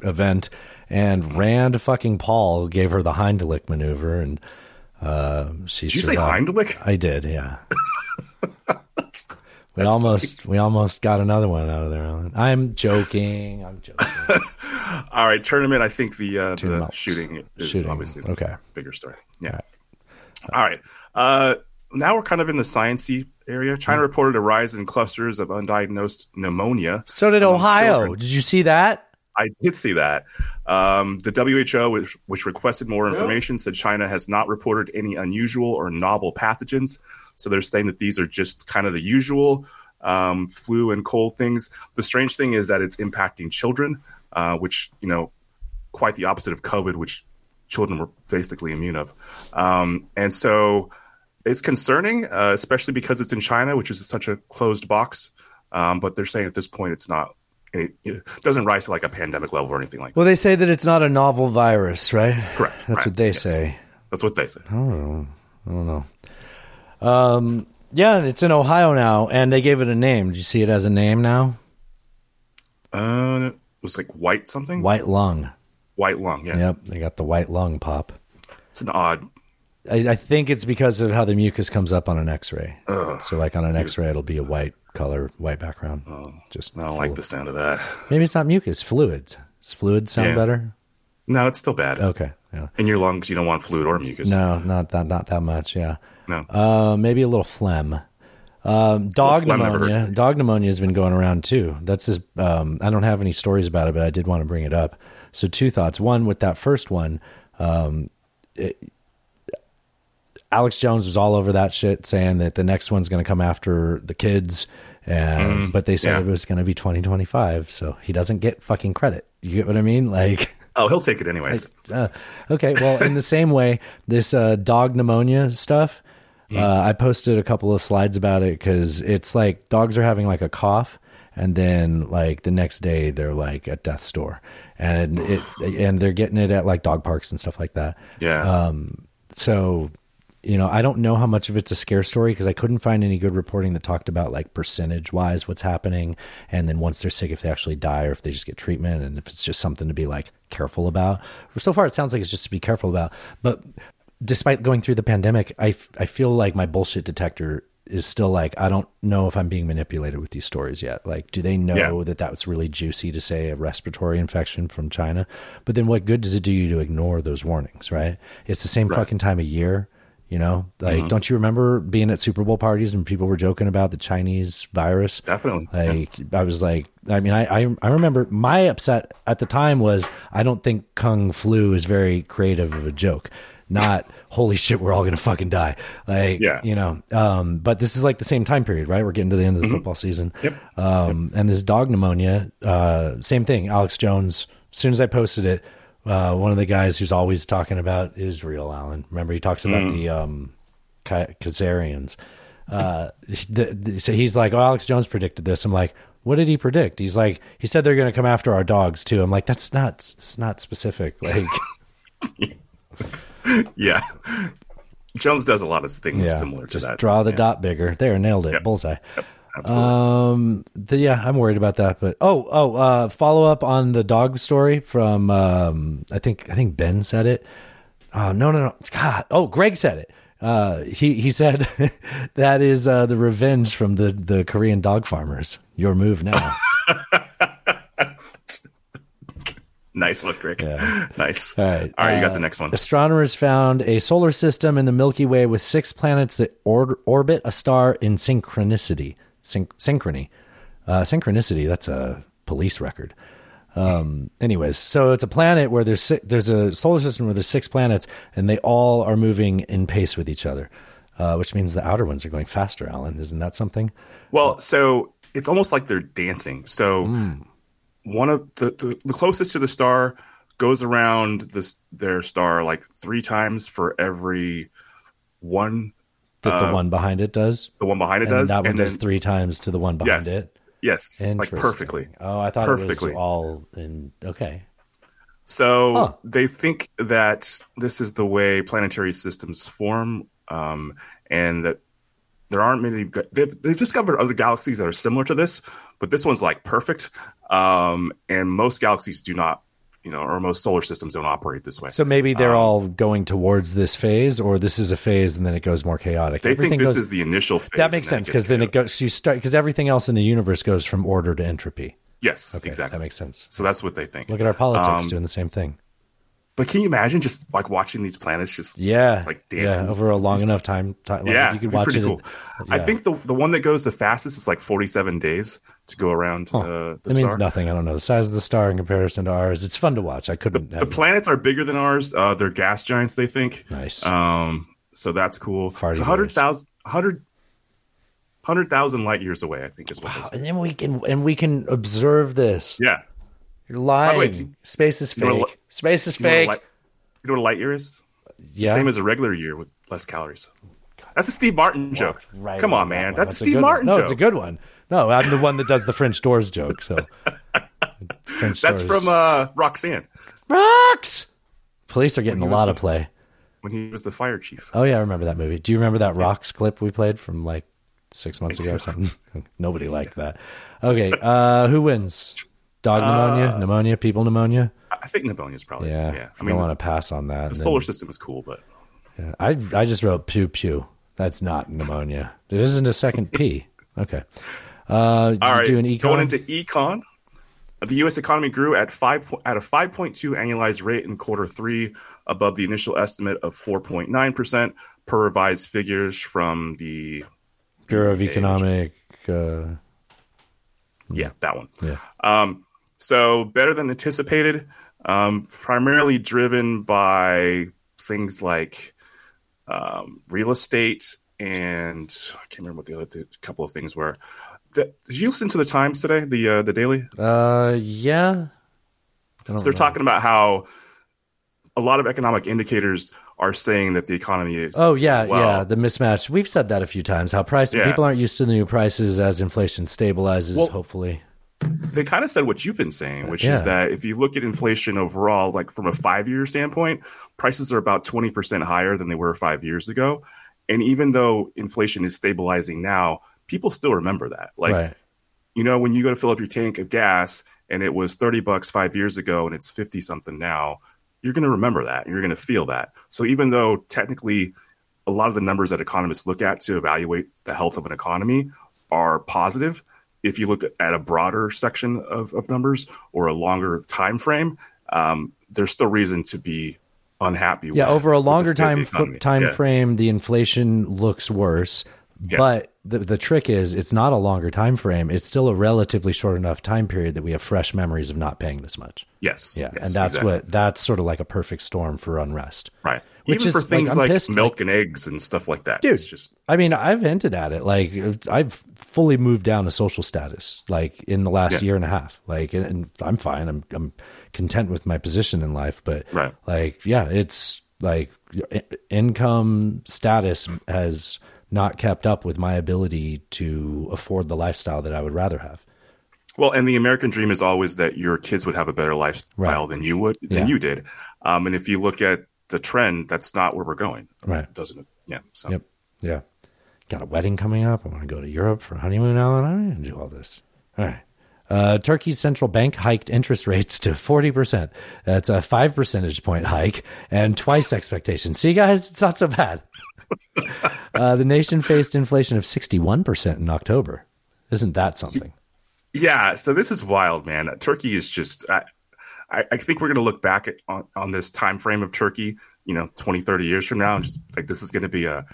event, and Rand fucking Paul gave her the Heimlich maneuver, and uh, she. Did you say. Heimlich? I did. Yeah. we almost we almost got another one out of there. I'm joking. I'm joking. All right, tournament. I think the uh, the shooting is Shooting, obviously the okay. bigger story. Yeah. All right. Uh, now we're kind of in the sciencey area. China reported a rise in clusters of undiagnosed pneumonia. So did Ohio. children. Did you see that? I did see that. Um, the WHO, which, which requested more information, said China has not reported any unusual or novel pathogens. So they're saying that these are just kind of the usual um, flu and cold things. The strange thing is that it's impacting children, uh, which, you know, quite the opposite of COVID, which children were basically immune of. Um, and so it's concerning, uh, especially because it's in China, which is such a closed box. Um, but they're saying at this point it's not, it, it doesn't rise to like a pandemic level or anything like that. Well, they say that it's not a novel virus, right? Correct. That's right, what they yes. say. That's what they say. I don't know. I don't know. Um, yeah, it's in Ohio now, and they gave it a name. Did you see it as a name now? Uh, it was like white something? White lung. White lung, yeah. Yep, they got the white lung pop. It's an odd. I, I think it's because of how the mucus comes up on an X-ray. Ugh. So, like on an X-ray, it'll be a white color, white background. Oh, Just I don't like the sound of that. maybe it's not mucus, fluids. Does fluids sound Yeah. better? No, it's still bad. Okay. Yeah. In your lungs, you don't want fluid or mucus. No, not that, not that much. Yeah. No. Uh, maybe a little phlegm. Um, dog never pneumonia. Dog pneumonia has been going around too. That's his. Um, I don't have any stories about it, but I did want to bring it up. So two thoughts. One, with that first one, um, it, Alex Jones was all over that shit, saying that the next one's going to come after the kids. And, Mm, but they said yeah. it was going to be 2025, so he doesn't get fucking credit. You get what I mean? Like, Oh, he'll take it anyways. uh, okay, well, in the same way, this uh, dog pneumonia stuff, uh, I posted a couple of slides about it because it's like dogs are having like a cough, and then like the next day they're like at death's door, and it and they're getting it at like dog parks and stuff like that. Yeah. Um. So, you know, I don't know how much of it's a scare story because I couldn't find any good reporting that talked about like percentage wise what's happening, and then once they're sick, if they actually die or if they just get treatment, and if it's just something to be like careful about. So far, it sounds like it's just to be careful about. But despite going through the pandemic, I f- I feel like my bullshit detector is still like I don't know if I'm being manipulated with these stories yet. Like, do they know Yeah. that that was really juicy to say a respiratory infection from China? But then what good does it do you to ignore those warnings? Right? It's the same Right. fucking time of year. You know, like, Mhm. don't you remember being at Super Bowl parties and people were joking about the Chinese virus? Definitely. yeah. Like, I was like, I mean, I, I, I remember my upset at the time was I don't think Kung Flu is very creative of a joke. Not holy shit, we're all gonna fucking die. Like, Yeah. you know. Um, but this is like the same time period, right? We're getting to the end of the football season. Yep. Um, and this dog pneumonia, uh, same thing. Alex Jones. As soon as I posted it, uh, one of the guys who's always talking about Israel, Alan. Remember, he talks about the um, Ka- Khazarians. Uh, the, the, so he's like, "Oh, Alex Jones predicted this." I'm like, "What did he predict?" He's like, "He said they're going to come after our dogs too." I'm like, "That's not. It's not specific." Like, yeah. Jones does a lot of things yeah, similar to just that. draw the Yeah. dot bigger. There, nailed it. Yep. Bullseye. Absolutely. Um, the, yeah, I'm worried about that. But oh, oh, uh, follow up on the dog story from um, I think I think Ben said it. Oh no, no, no, God. Oh, Greg said it. Uh, he he said that is uh, the revenge from the the Korean dog farmers. Your move now. nice one, Greg. Yeah. Nice. All right. All right, you got uh, the next one. Astronomers found a solar system in the Milky Way with six planets that or- orbit a star in synchronicity. Syn- synchrony. Uh, synchronicity, that's a police record. Um, anyways, so it's a planet where there's si- there's a solar system where there's six planets, and they all are moving in pace with each other, uh, which means the outer ones are going faster. Alan, isn't that something? Well, so it's almost like they're dancing. So Hmm. one of the, the the closest to the star goes around this their star like three times for every one That the uh, one behind it does. the one behind it and does, that one and does then- three times to the one behind Yes. it. Yes, like perfectly. Oh, I thought Perfectly. it was all in. Okay. So Huh. they think that this is the way planetary systems form, um, and that there aren't many. They've, they've discovered other galaxies that are similar to this, but this one's like perfect. Um, and most galaxies do not, you know, or most solar systems don't operate this way. So maybe they're Um, all going towards this phase, or this is a phase and then it goes more chaotic. They Everything think this goes- is the initial phase. that makes and then it sense because then it goes. You start because everything else in the universe goes from order to entropy. Yes, Okay, exactly. That makes sense. So that's what they think. Look at our politics Um, doing the same thing. But can you imagine just like watching these planets just Yeah, like yeah, damn, over a long enough time. time like, yeah, you could be watch pretty it. cool. in- I think the the one that goes the fastest is like 47 days to go around Huh. uh, the that means star. nothing. I don't know the size of the star in comparison to ours. It's fun to watch. I couldn't. The have- planets are bigger than ours. Uh, they're gas giants, they think. Nice. Um, so that's cool. Farty It's 100,000 100 100,000 light years away, I think is what say. and then we can and we can observe this. Yeah. You're lying. way, Space is fake. What- Space is You know, what a fake. light, you know what a light year is? yeah. Same as a regular year with less calories. That's a Steve Martin joke. Right Come on on, that man. That's, a a Steve Martin one. No, joke. it's a good one. No, I'm the one that does the French doors joke. So French That's doors. from uh, Roxanne Rocks. Police are getting a When he was lot the- of play. when he was the fire chief. Oh yeah, I remember that movie. Do you remember that Rocks clip we played from like six months ago or something? Nobody liked that. Okay, uh, who wins? Dog pneumonia, Uh, pneumonia, people pneumonia. I think pneumonia is probably. Yeah, Yeah. I, don't want to pass on that. the solar then- system is cool, but yeah, I I just wrote pew pew. That's not pneumonia. There isn't a second P. Okay. Uh, all right. doing econ. Going into econ, the U.S. economy grew at five at a 5.2 annualized rate in quarter three, above the initial estimate of 4.9 percent per revised figures from the Bureau of Economic. Uh, yeah that one. yeah. Um, so better than anticipated, um, primarily driven by things like um, real estate and I can't remember what the other th- couple of things were. The, did you listen to the Times today? The uh, the Daily. Uh, yeah. So they're know. talking about how a lot of economic indicators are saying that the economy is. Oh yeah, well. yeah. The mismatch. We've said that a few times. How price Yeah. people aren't used to the new prices as inflation stabilizes. Well, hopefully, they kind of said what you've been saying, which Yeah. is that if you look at inflation overall, like from a five year standpoint, prices are about 20% higher than they were five years ago. And even though inflation is stabilizing now, people still remember that. Like, right. you know, when you go to fill up your tank of gas and it was 30 bucks five years ago and it's 50 something now, you're going to remember that. and You're going to feel that. So even though technically a lot of the numbers that economists look at to evaluate the health of an economy are positive, if you look at a broader section of, of numbers or a longer time frame, um, there's still reason to be unhappy. Yeah, with, over a longer time economy. time Yeah. frame, the inflation looks worse. Yes. But the the trick is, it's not a longer time frame. It's still a relatively short enough time period that we have fresh memories of not paying this much. Yes. Yeah, yes, and that's exactly. what that's sort of like a perfect storm for unrest. right. Which Even is, for things I'm like, milk like- and eggs and stuff like that. Dude, It's just I mean, I've hinted at it. Like, I've fully moved down a social status, like in the last Yeah. year and a half. Like, and, and I'm fine. I'm I'm content with my position in life. But Right. like, yeah, it's like income status has not kept up with my ability to afford the lifestyle that I would rather have. Well, and the American dream is always that your kids would have a better lifestyle Right. than you would than Yeah. you did. Um, and if you look at the trend, that's not where we're going. Right. Doesn't it? Yeah. So Yep. Yeah. Got a wedding coming up. I want to go to Europe for a honeymoon now. I want to do all this. All right. Uh, Turkey's central bank hiked interest rates to 40%. That's a five percentage point hike and twice expectations. See, guys, it's not so bad. uh, the nation faced inflation of 61% in October. Isn't that something? Yeah, so this is wild, man. Turkey is just. I, I, I think we're going to look back at, on, on this time frame of Turkey, you know, 20, 30 years from now, and just like this is going to be a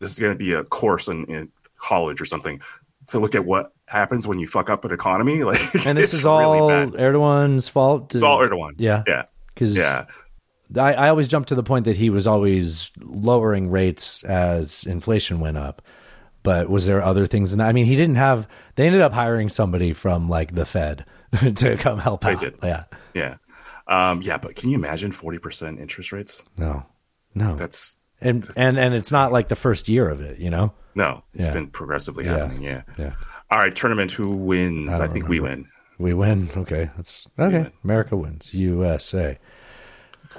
this is going to be a course in, in college or something. to look at what happens when you fuck up an economy. Like, And this is all really. Erdogan's fault. It's all Erdogan. Yeah, yeah, because yeah. I, I always jump to the point that he was always lowering rates as inflation went up. But was there other things in that? I mean, he didn't have. They ended up hiring somebody from like the Fed to come help They out. did. Yeah. Yeah. Um, yeah, but can you imagine 40% interest rates? No. No. That's and and and it's not like the first year of it. You know. no, it's Yeah. been progressively happening. Yeah. Yeah. All right, tournament. Who wins? I, don't think we win. We win. Okay. That's okay. America wins. USA.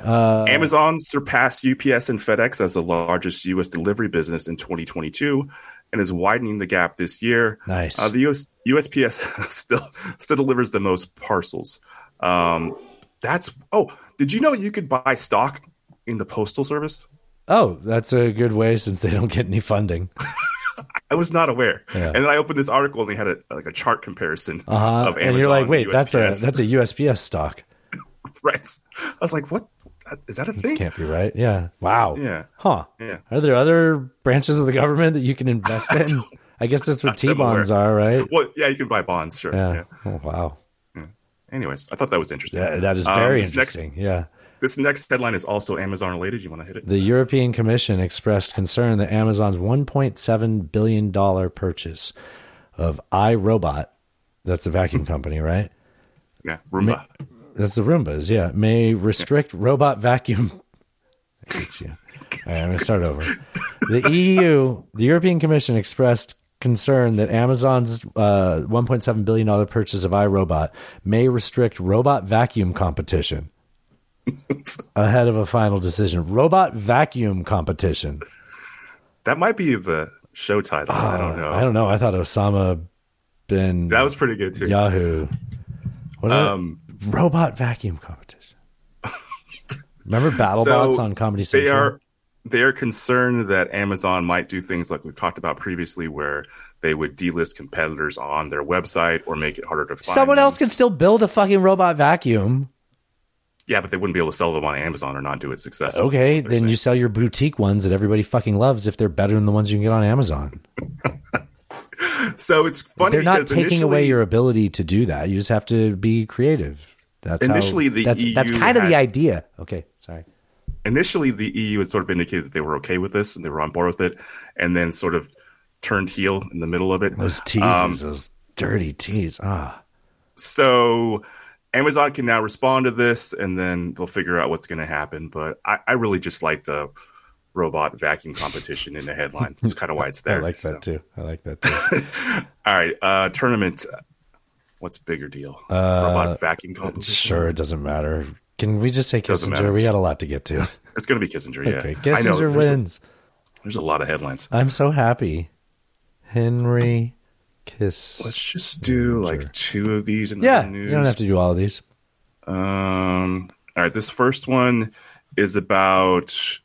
Uh, Amazon surpassed UPS and FedEx as the largest U.S. delivery business in 2022 and is widening the gap this year. Nice. Uh, the US, USPS still still delivers the most parcels. Um, that's oh, did you know you could buy stock in the postal service? Oh, that's a good way since they don't get any funding. I was not aware. Yeah. And then I opened this article and they had a like a chart comparison Uh huh. of And you're like, Amazon, wait, that's a that's a USPS stock. right. I was like, what? Is that a thing? Can't be right. Yeah. Wow. Yeah. Huh. Yeah. Are there other branches of the government that you can invest in? I guess that's what Not that I'm T bonds are, right? Well, yeah, you can buy bonds, sure. Yeah. Yeah. Oh, wow. Anyways, I thought that was interesting. Yeah, that is Um, very next- interesting. yeah. This next headline is also Amazon related. You want to hit it? The European Commission expressed concern that Amazon's $1.7 billion purchase of iRobot, that's the vacuum company, right? Yeah, Roomba. That's the Roombas, yeah. May restrict robot vacuum. I hate you. All right, I'm going to start over. The EU, the European Commission expressed concern that Amazon's uh, $1.7 billion purchase of iRobot may restrict robot vacuum competition ahead of a final decision. Robot vacuum competition. That might be the show title. I don't know. Uh, I don't know. I thought Osama bin That was pretty good too. Yahoo. What Um, robot vacuum competition. Remember BattleBots on Comedy They Central? are they are concerned that Amazon might do things like we've talked about previously, where they would delist competitors on their website or make it harder to find. Someone them. else can still build a fucking robot vacuum. Yeah, but they wouldn't be able to sell them on Amazon or not do it successfully. Okay, then you sell your boutique ones that everybody fucking loves if they're better than the ones you can get on Amazon. So it's funny they're not taking away your ability to do that. You just have to be creative. That's how- Initially, the that's, that's EU kind of the idea. Okay, sorry. initially the EU had sort of indicated that they were okay with this and they were on board with it, and then sort of turned heel in the middle of it. Those teases, Um, those dirty teas. Ah, so Amazon can now respond to this, and then they'll figure out what's going to happen. But I, I really just like the robot vacuum competition in the headline. That's kind of why it's there. I like so. that too. I like that too. All right, uh, tournament. What's bigger deal? Uh, robot vacuum competition. Sure, it doesn't matter. Can we just say Kissinger? We got a lot to get to. It's going to be Kissinger. Yeah, Okay, I know, Kissinger there's a- wins. there's a lot of headlines. I'm so happy. Henry Kiss. Let's just do like two of these. In Yeah, the news. you don't have to do all of these. Um, all right, this first one is about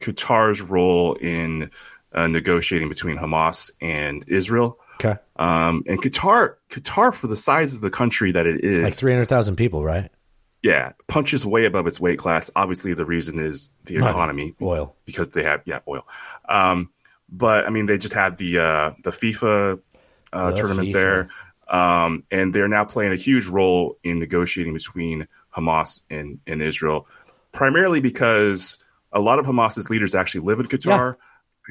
Qatar's role in uh, negotiating between Hamas and Israel. Okay. Um, and Qatar, Qatar, for the size of the country that it is, Like 300,000 people, right? yeah, punches way above its weight class. Obviously, the reason is the economy, Oil. because they have yeah oil. Um, but I mean, they just had the uh, the FIFA uh, The tournament FIFA. there, um, and they're now playing a huge role in negotiating between Hamas and, and Israel, primarily because a lot of Hamas's leaders actually live in Qatar.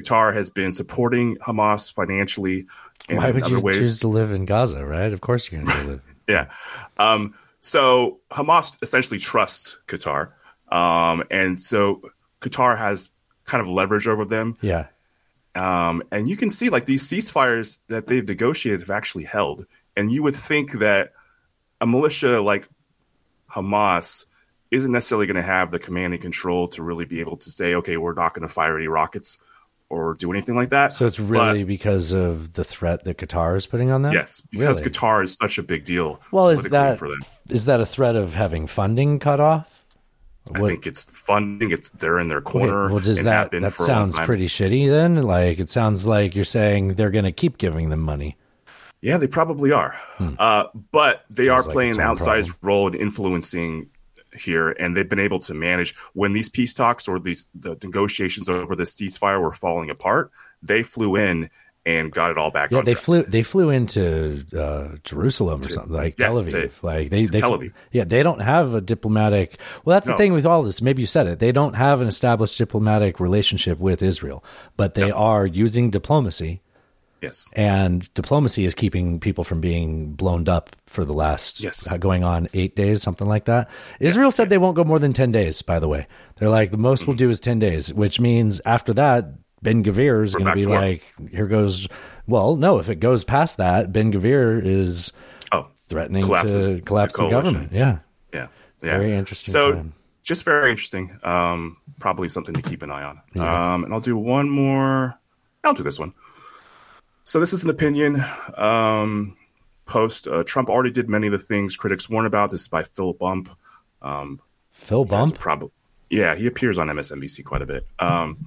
Qatar has been supporting Hamas financially and Why in would other you ways. choose to live in Gaza, right? Of course you're going to live. Yeah. Um, so Hamas essentially trusts Qatar. Um, and so Qatar has kind of leverage over them. Yeah. Um, and you can see like these ceasefires that they've negotiated have actually held. And you would think that a militia like Hamas isn't necessarily going to have the command and control to really be able to say, okay, we're not going to fire any rockets or do anything like that. So it's really because of the threat that Qatar is putting on them? yes, because Really? Qatar is such a big deal. Well, is that for them. is that a threat of having funding cut off? I think it's funding. It's they're in their corner. Okay, well, does and that that for a long sounds pretty shitty then? Like it sounds like you're saying they're going to keep giving them money. Yeah, they probably are. Uh, but they are Hmm. Feels like playing an outsized role in influencing here, and they've been able to manage when these peace talks or these the negotiations over this ceasefire were falling apart. They flew in and got it all back. Yeah, they track. flew. They flew into uh, Jerusalem or something like yes, Tel Aviv. to- like they, they, Tel Aviv. Yeah, they don't have a diplomatic. Well, that's the No. thing with all this. Maybe you said it. They don't have an established diplomatic relationship with Israel, but they are using diplomacy, Yes. and diplomacy is keeping people from being blown up for the last Yes. uh, going on eight days, something like that. Israel said they won't go more than ten days. By the way, they're like the most Mm-hmm. we'll do is ten days, which means after that. Ben Gavir is going to be like, here goes. Well, no, if it goes past that, Ben Gavir is Oh, threatening collapses to collapse the coalition. government. Yeah. Yeah. Yeah. Very interesting So, time. just very interesting. Um, probably something to keep an eye on. Um, and I'll do one more. I'll do this one. So, this is an opinion um, post. Uh, Trump already did many of the things critics warn about. This is by Phil Bump. Um, Phil Bump? Probably. Yeah, he appears on MSNBC quite a bit. Um,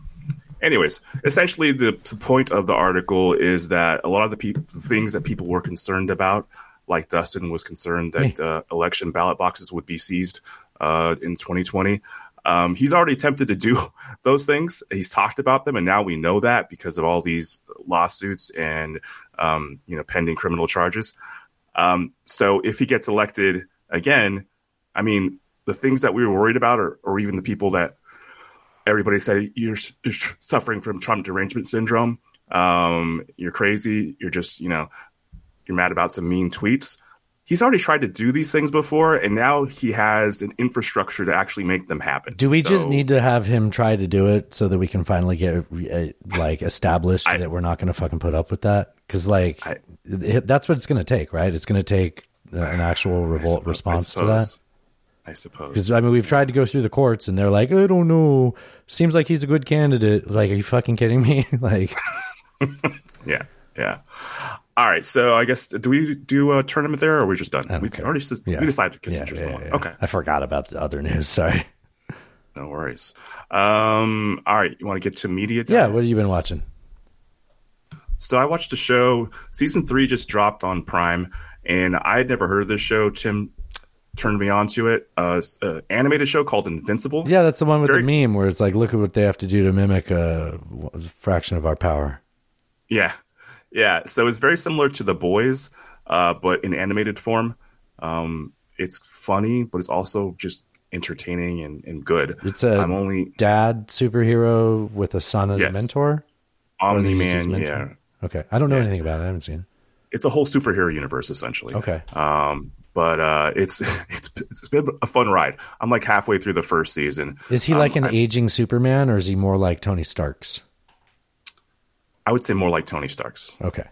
anyways, essentially, the, the point of the article is that a lot of the, pe- the things that people were concerned about, like Dustin was concerned that uh, election ballot boxes would be seized uh, in 2020. Um, he's already attempted to do those things. He's talked about them, and now we know that because of all these lawsuits and um, you know pending criminal charges. Um, so if he gets elected again, I mean, the things that we were worried about, or, or even the people that everybody said you're, you're suffering from Trump derangement syndrome, um, you're crazy, you're just, you know, you're mad about some mean tweets. He's already tried to do these things before, and now he has an infrastructure to actually make them happen. Do we just need to have him try to do it so that we can finally get uh, like established that we're not going to fucking put up with that? Because like it- that's what it's going to take, right? It's going to take an actual revolt I response to that. I suppose. Because I mean, we've tried to go through the courts, and they're like, "I don't know. Seems like he's a good candidate." Like, are you fucking kidding me? like, Yeah, yeah. All right, so I guess do we do a tournament there, or are we just done? We already yeah. we decided Yeah, Kissinger's yeah, the one. yeah. Okay, I forgot about the other news. Sorry. no worries. Um, all right, you want to get to media? Yeah. What have you been watching? So I watched the show. Season three just dropped on Prime, and I had never heard of this show. Tim turned me on to it. Uh, an animated show called Invincible. Yeah, that's the one with Very- the meme where it's like, look at what they have to do to mimic a fraction of our power. Yeah, yeah. So it's very similar to The Boys, uh, but in animated form. Um, it's funny, but it's also just entertaining and, and good. It's a I'm only dad superhero with a son as a mentor. Omni Man? Yeah, Okay, I don't know anything about it. I haven't seen. it. it's a whole superhero universe essentially. Okay. Um, but uh, it's it's it's been a fun ride. I'm like halfway through the first season. Is he Um, like an I- aging Superman, or is he more like Tony Stark's? I would say more like Tony Stark's. Okay.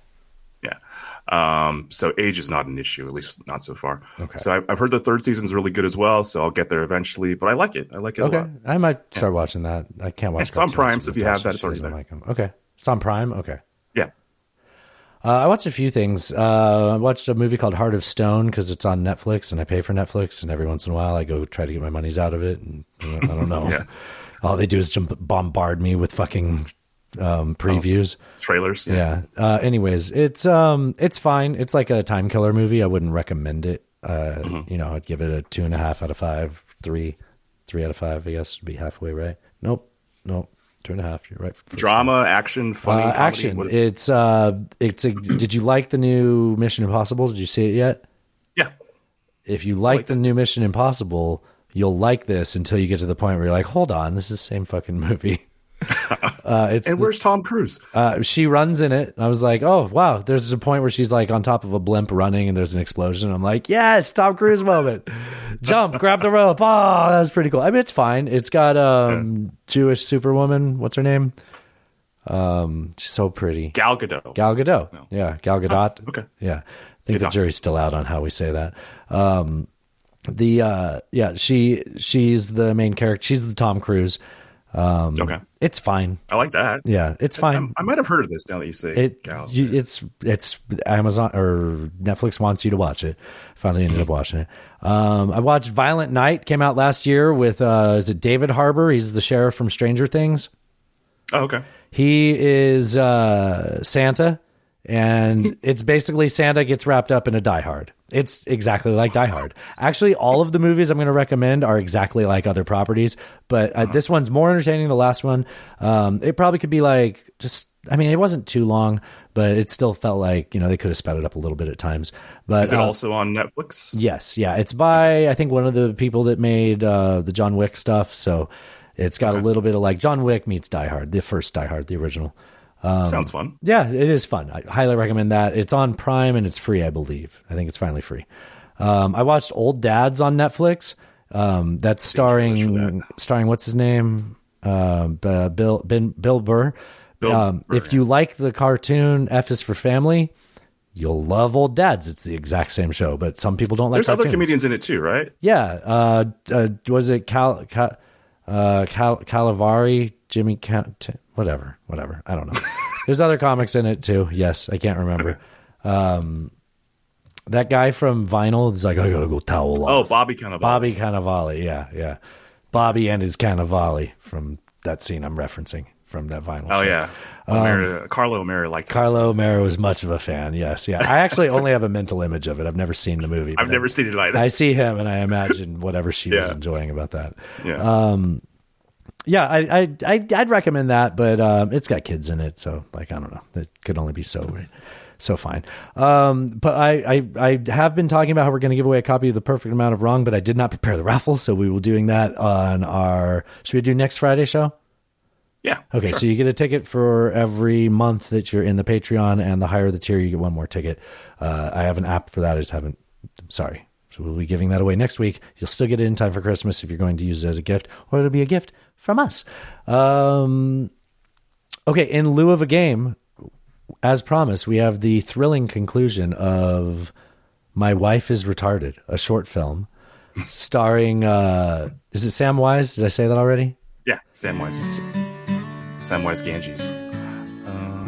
Yeah. Um, so age is not an issue, at least not so far. Okay. So I, I've heard the third season's really good as well. So I'll get there eventually. But I like it. I like it a Okay, lot. I might start watching that. I can't watch. It's on Prime, so if you have that, it's already there. like. Okay, it's on Prime. Okay. Yeah. Uh, I watched a few things. Uh, I watched a movie called Heart of Stone because it's on Netflix, and I pay for Netflix. And every once in a while, I go try to get my monies out of it. And I don't know. Yeah. All they do is jump, bombard me with fucking um, previews. Trailers. Yeah. Uh, anyways, it's um, it's fine. It's like a time killer movie. I wouldn't recommend it. Uh, Mm-hmm. You know, I'd give it a two and a half out of five, three, three out of five. I guess would be halfway right. Nope, nope, two and a half. You're right. Drama, action, funny, uh, action. It's uh, it's a. did you like the new Mission Impossible? Did you see it yet? Yeah. If you like the new Mission Impossible, you'll like this until you get to the point where you're like, hold on, this is the same fucking movie. uh, it's and where's Tom Cruise? uh, she runs in it. I was like, oh wow. There's a point where she's like on top of a blimp running, and there's an explosion. I'm like, yes, Tom Cruise moment. Jump, grab the rope. Oh, that was pretty cool. I mean, it's fine. It's got um Jewish Superwoman. What's her name? Um, she's so pretty. Gal Gadot. Gal Gadot. Yeah, Gal Gadot. okay. Yeah, I think the jury's still out on how we say that. Um, the uh, yeah, she she's the main character. She's the Tom Cruise. Um, Okay. it's fine. I like that. Yeah, it's fine. I might have heard of this now that you say It you, it's it's Amazon or Netflix wants you to watch it. Finally ended up watching it. Um, I watched Violent Night came out last year with uh, is it David Harbour? He's the sheriff from Stranger Things. Oh, okay. He is uh, Santa, and it's basically Santa gets wrapped up in a Die Hard. It's exactly like Die Hard. Actually, all of the movies I'm going to recommend are exactly like other properties, but uh, this one's more entertaining than the last one. Um, it probably could be like just I mean, it wasn't too long, but it still felt like you know they could have sped it up a little bit at times. But Is it uh, also on Netflix? Yes, yeah, it's by I think one of the people that made uh, the John Wick stuff. So it's got a little bit of like John Wick meets Die Hard, the first Die Hard, the original. Um, Sounds fun. Yeah, it is fun. I highly recommend that. It's on Prime and it's free, I believe. I think it's finally free. Um, I watched Old Dads on Netflix. Um, that's starring starring what's his name? Um, uh, Bill ben, Bill Burr. Bill um, if you like the cartoon F is for Family, you'll love Old Dads. It's the exact same show, but some people don't like. It. There's other cartoons. comedians in it too, right? Yeah. Uh, uh, was it Cal, Cal, uh, Cal, Calavari, Jimmy, Cal, whatever, whatever. I don't know. There's other comics in it too. Yes, I can't remember. Um, that guy from Vinyl is like, I gotta go towel Oh. Bobby Cannavale. Bobby Cannavale. Yeah, yeah. Bobby and his Cannavale from that scene I'm referencing from that Vinyl. Oh show. yeah, Um, Carlo O'Mara like Carlo O'Mara was much of a fan. Yes, yeah. I actually only have a mental image of it. I've never seen the movie. I've never I- seen it either. I see him and I imagine whatever she was enjoying about that. Yeah. Um, yeah, I, I, I, I'd recommend that, but um, it's got kids in it, so like I don't know, it could only be so, so fine. Um, but I, I, I have been talking about how we're going to give away a copy of the Perfect Amount of Wrong, but I did not prepare the raffle, so we will doing that on our. Should we do next Friday show? Yeah. Okay, sure. so you get a ticket for every month that you're in the Patreon, and the higher the tier, you get one more ticket. Uh, I have an app for that. I just haven't. Sorry. So we'll be giving that away next week. You'll still get it in time for Christmas if you're going to use it as a gift, or it'll be a gift from us. Um, okay, in lieu of a game, as promised, we have the thrilling conclusion of "My Wife Is Retarded," a short film starring. Uh, is it Sam Wise? Did I say that already? Yeah, Samwise. Samwise Gamgee.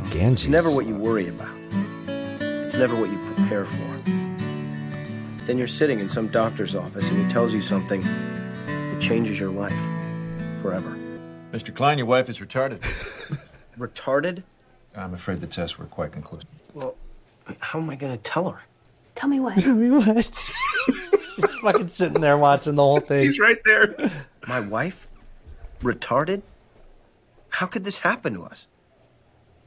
Gamgee. It's never what you worry about. It's never what you prepare for. Then you're sitting in some doctor's office and he tells you something that changes your life forever. Mr. Klein, your wife is retarded. Retarded? I'm afraid the tests were quite conclusive. Well, how am I going to tell her? Tell me what. Tell me what. She's fucking sitting there watching the whole thing. He's right there. My wife? Retarded? How could this happen to us?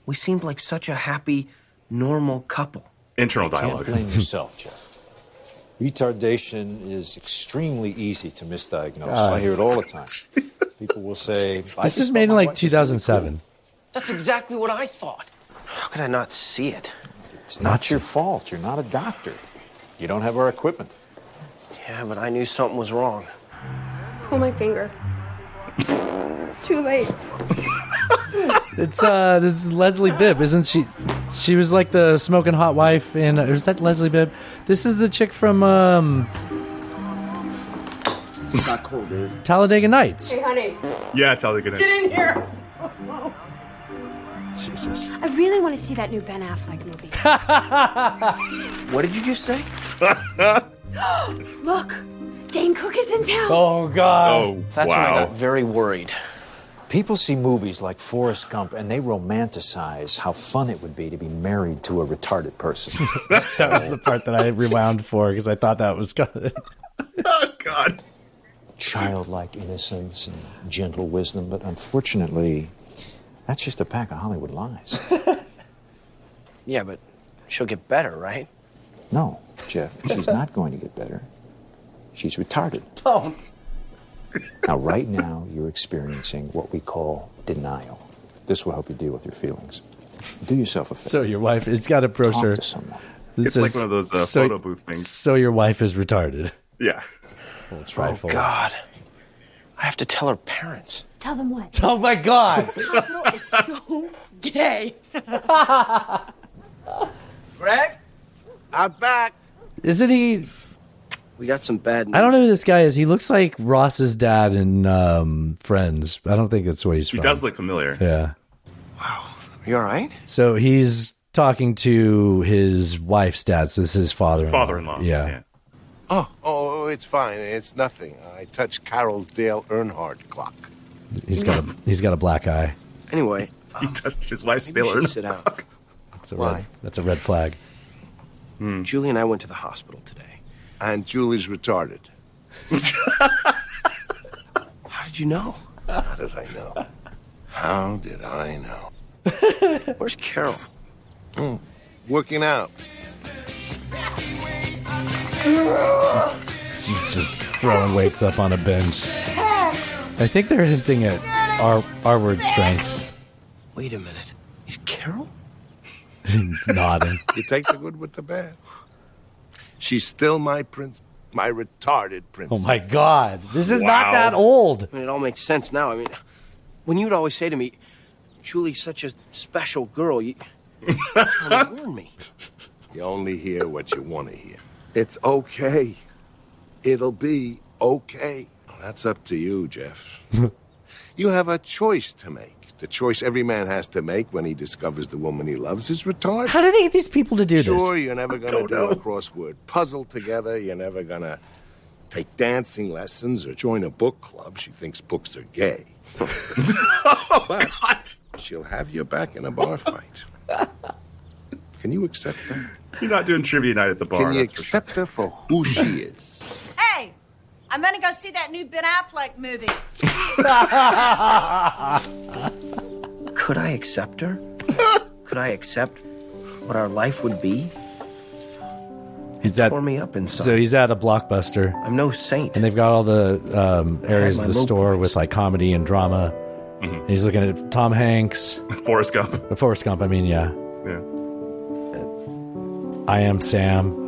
We seemed like such a happy, normal couple. Internal dialogue. Can't dialogue. blame yourself, Jeff. Retardation is extremely easy to misdiagnose. God. I ah. hear it all the time. People will say, This just was made in like wife was 2007. That's exactly what I thought. How could I not see it? It's not your fault. You're not a doctor. You don't have our equipment. Yeah, but I knew something was wrong. Pull my finger. Too late. It's uh, this is Leslie Bibb, isn't she? She was like the smoking hot wife in. Or is that Leslie Bibb? This is the chick from um, Not cool, dude. Talladega Nights. Hey, honey. Yeah, it's how they get Get in here. Jesus. I really want to see that new Ben Affleck movie. What did you just say? Look, Dane Cook is in town. Oh God. Oh, That's when I wow. got very worried. People see movies like Forrest Gump and they romanticize how fun it would be to be married to a retarded person. That was the part that I rewound for because I thought that was good. Oh, God. Childlike innocence and gentle wisdom, but unfortunately, that's just a pack of Hollywood lies. Yeah, but she'll get better, right? No, Jeff, she's not going to get better. She's retarded. Don't. Now, right now, you're experiencing what we call denial. This will help you deal with your feelings. Do yourself a favor. So your wife, it's got a brochure. Talk to someone. that It's like one of those, uh, photo booth things. So your wife is retarded. Yeah. We'll try Oh, for God. I have to tell her parents. Tell them what? Oh my God. This hospital is so gay. Greg? I'm back. Isn't he? We got some bad news. I don't know who this guy is. He looks like Ross's dad in um, Friends. I don't think that's where he's He from. He does look familiar. Yeah. Wow. Are you all right? So he's talking to his wife's dad. So this is his father-in-law. father-in-law, Yeah. yeah. Oh, oh, it's fine. It's nothing. I touched Carol's Dale Earnhardt clock. He's got a he's got a black eye. Anyway, He touched his wife's Dale Earnhardt. Taylor. sit down. That's a Why? red. That's a red flag. Julie and I went to the hospital today. And Julie's retarded. How did you know? How did I know? How did I know? Where's Carol? Hmm. Working out. She's just throwing weights up on a bench. I think they're hinting at our our word strength. Wait a minute. Is Carol? He's nodding. You take the good with the bad. She's still my prince, my retarded prince. Oh my god. This is not that old. I mean, it all makes sense now. I mean, when you'd always say to me, Julie's such a special girl, you, you're trying to warn me. You only hear what you want to hear. It's okay. It'll be okay. That's up to you, Jeff. you have a choice to make. The choice every man has to make when he discovers the woman he loves is retarded. How do they get these people to do this? Sure, you're never going to do a crossword puzzle together. You're never going to take dancing lessons or join a book club. She thinks books are gay. but she'll have your back in a bar fight. Can you accept her? You're not doing trivia night at the bar. Can you that's for accept her for who she is? Hey, I'm gonna go see that new Ben Affleck movie. Could I accept her? Could I accept what our life would be? He's at Tore me up inside. so he's at a blockbuster. I'm no saint. And they've got all the um, areas of the low store with like comedy and drama. Mm-hmm. And he's looking at Tom Hanks, Forrest Gump. Forrest Gump. I mean, yeah. Yeah. I am Sam.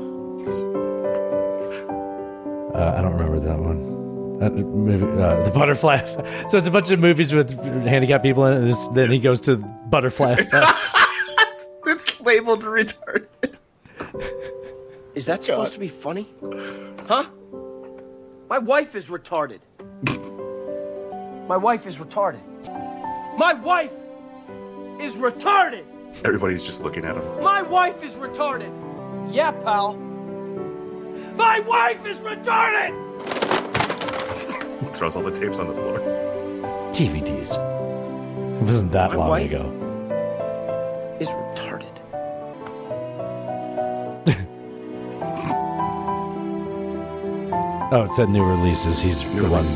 Uh, I don't remember that one. That movie, uh, the Butterfly. So it's a bunch of movies with handicapped people in it. and This, then he goes to Butterfly. it's, it's labeled retarded. Is that supposed to be funny? Huh? My wife is retarded. My wife is retarded. My wife is retarded. Everybody's just looking at him. My wife is retarded. Yeah, pal. My wife is retarded. he Throws all the tapes on the floor. DVDs. It wasn't that My long wife? ago. Is retarded. Oh, it said new releases. He's the one.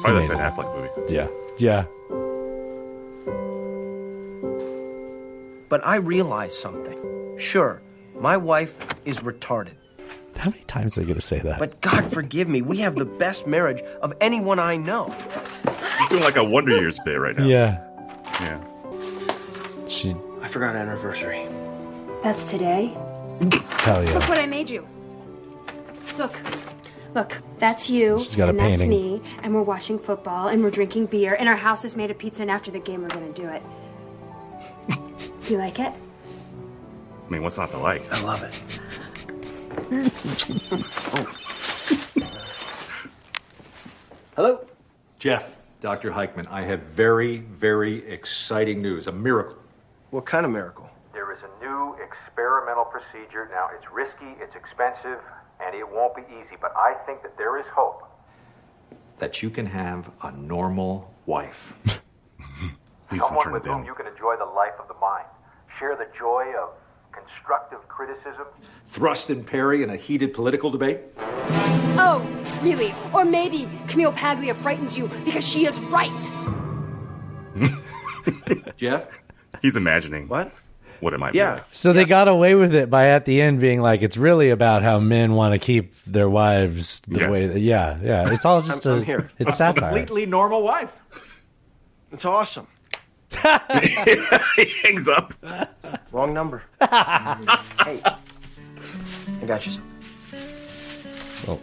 Probably Who that made Ben it. Affleck movie. Yeah. Yeah. But I realize something. Sure, my wife is retarded. How many times are they going to say that? But God forgive me, we have the best marriage of anyone I know. He's doing like a Wonder Years bit right now. yeah. Yeah. She. I forgot anniversary. That's today. Hell Look what I made you. Look. Look, that's you. She's got a and that's me. And we're watching football and we're drinking beer and our house is made of pizza and after the game we're gonna do it. you like it? I mean, what's not to like? I love it. Hello? Jeff, Dr. Heichman, I have very, very exciting news. A miracle. What kind of miracle? There is a new experimental procedure. Now, it's risky, it's expensive, and it won't be easy, but I think that there is hope. That you can have a normal wife. Please Someone with whom you can enjoy the life of the mind, share the joy of constructive criticism. Thrust and parry in a heated political debate. Oh, really? Or maybe Camille Paglia frightens you because she is right. Jeff? He's imagining what what it might be. Yeah. Like. So they got away with it by at the end being like, it's really about how men want to keep their wives the Yes. way. That, yeah, yeah. It's all just I'm- a. I'm here. It's satire. Completely normal wife. It's awesome. He hangs up. Wrong number. hey, I got you some. Oh,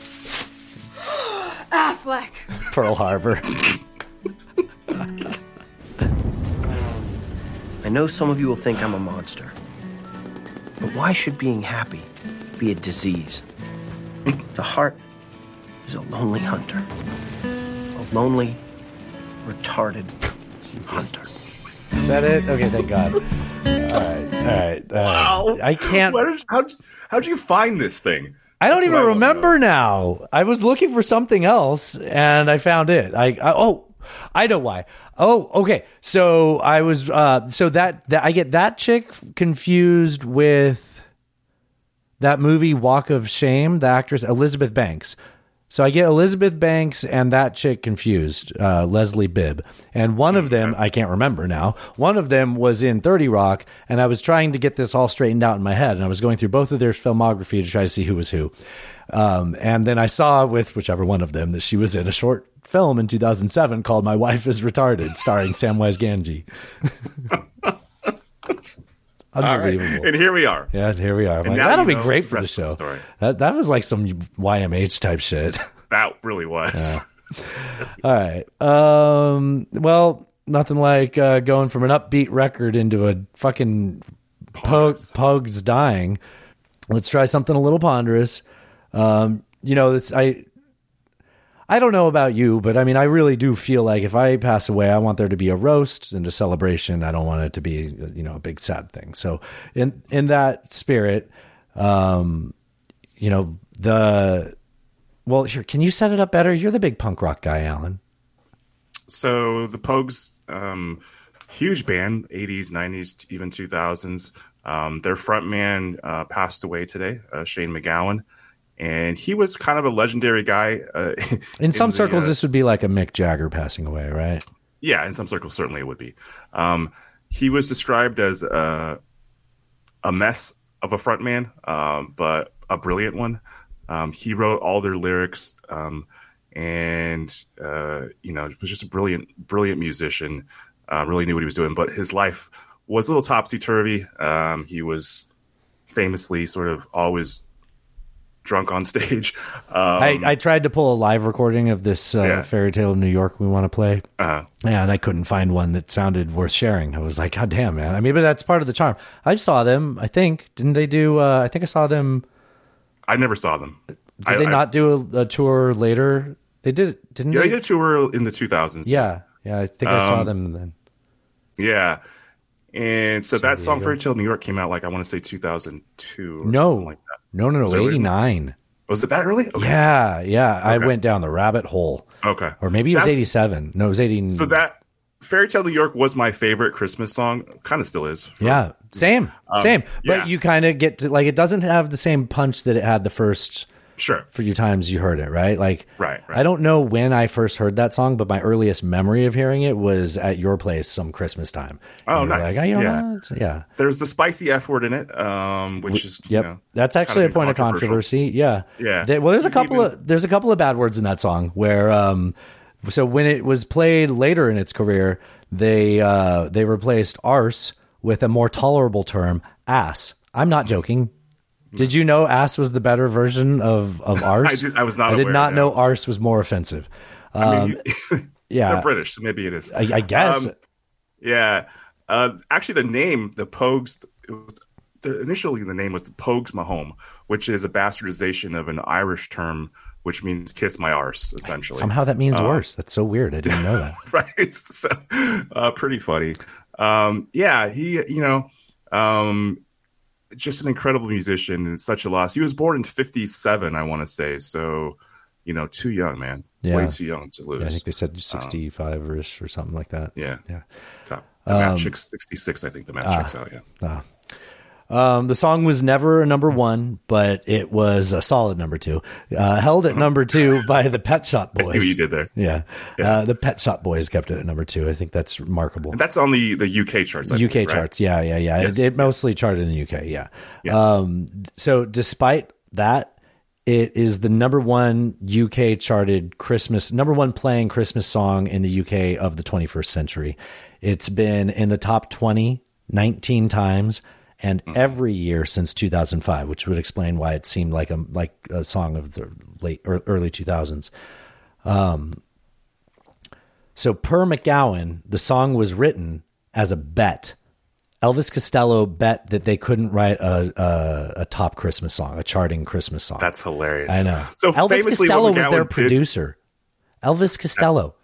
Affleck. Pearl Harbor. Um, I know some of you will think I'm a monster. But why should being happy be a disease? the heart is a lonely hunter. A lonely, retarded hunter. Is that it? Okay, thank God. All right, all right. Uh, I can't. Is, how'd, how'd you find this thing? I don't That's even I remember now. I was looking for something else and I found it. I, I oh, I know why. Oh, okay. So I was uh so that that I get that chick confused with that movie Walk of Shame, the actress Elizabeth Banks. So I get Elizabeth Banks and that chick confused, uh, Leslie Bibb. And one of them, I can't remember now, one of them was in 30 Rock, and I was trying to get this all straightened out in my head. And I was going through both of their filmography to try to see who was who. Um, and then I saw with whichever one of them that she was in a short film in 2007 called My Wife is Retarded, starring Samwise Gamgee. Unbelievable. Right. And here we are. Yeah, here we are. Like, that'll be great for the show. the. That that was like some YMH type shit. That really was. All right. Um. Well, nothing like uh, going from an upbeat record into a fucking pugs. pugs dying. Let's try something a little ponderous. Um. You know this. I. I don't know about you, but I mean, I really do feel like if I pass away, I want there to be a roast and a celebration. I don't want it to be, you know, a big sad thing. So, in in that spirit, um, you know, the well, here, can you set it up better? You're the big punk rock guy, Allan. So the Pogues, um, huge band, 80s, 90s, even 2000s. Um, their frontman uh, passed away today, uh, Shane MacGowan, and he was kind of a legendary guy. Uh, In some the, circles, uh, this would be like a Mick Jagger passing away, right? Yeah, in some circles, certainly it would be. Um, he was described as a, a mess of a frontman, um, but a brilliant one. Um, he wrote all their lyrics, um, and uh, you know, was just a brilliant, brilliant musician. Uh, really knew what he was doing, but his life was a little topsy turvy. Um, he was famously sort of always drunk on stage. Um, I, I tried to pull a live recording of this uh, Yeah. Fairy Tale of New York we want to play, uh, and I couldn't find one that sounded worth sharing. I was like, God damn, man. I mean, but that's part of the charm. I saw them. I think didn't they do? Uh, I think I saw them. I never saw them. Did I- they I- not do a, a tour later? They did, didn't Yeah, they? he did a tour in the 2000s. Yeah, yeah. I think I saw Um, them then. Yeah. And so that song Diego. Fairy Tale New York came out like I want to say 2002 or No, something like that. no, no, no. really? nine. Was it that early? Okay. Yeah, yeah. I went down the rabbit hole. Okay. Or maybe it was That's- 87. No, it was 80. So that Fairy Tale New York was my favorite Christmas song. Kind of still is. yeah, same, Um, same. yeah. But you kind of get to like it doesn't have the same punch that it had the first sure few times you heard it, right? Like Right, right. I don't know when I first heard that song, but my earliest memory of hearing it was at your place some Christmas time. Oh, you nice. Like, oh, you know yeah. yeah. There's the spicy F word in it, um, which is Yep, you know, that's actually a point of controversy. Yeah, Yeah. There- well, there's a couple even- of there's a couple of bad words in that song where, um, so when it was played later in its career, they uh they replaced arse with a more tolerable term, ass. I'm not joking. Did you know ass was the better version of of arse? I did- I was not I did aware, not no. know arse was more offensive. Um, I mean, yeah, they're British, so maybe it is. I, I guess. Um, yeah. Uh, actually, the name, the Pogues, it was, the, initially the name was the Pogues Mahone, which is a bastardization of an Irish term, which means "kiss my arse," essentially. Somehow that means Uh, worse. That's so weird. I didn't know that. right? So, uh, pretty funny. Um, yeah, he, you know, um, just an incredible musician and such a loss. He was born in '57, I want to say. So, you know, too young, man. Yeah. Way too young to lose. Yeah, I think they said Um, 65 ish or something like that. yeah, yeah. Top. The Um, checks 66, I think the math ah, checks out. Yeah. ah. Um, the song was never a number one, but it was a solid number two. Uh, held at number two by the Pet Shop I Boys. see what you did there. Yeah, Uh, the Pet Shop Boys kept it at number two. I think that's remarkable. And that's on the the UK charts. I UK right? charts, yeah, yeah, yeah. Yes, it it mostly charted in the UK, yeah. Yes. Um, so despite that, it is the number one UK charted Christmas, number one playing Christmas song in the UK of the 21st century. It's been in the top 20 19 times and Hmm. every year since 2005, which would explain why it seemed like a like a song of the late or early 2000s. Um, so per MacGowan, the song was written as a bet. Elvis Costello bet that they couldn't write a, a, a top Christmas song, a charting Christmas song. That's hilarious. I know. So Elvis Costello was their did- producer. Elvis Costello.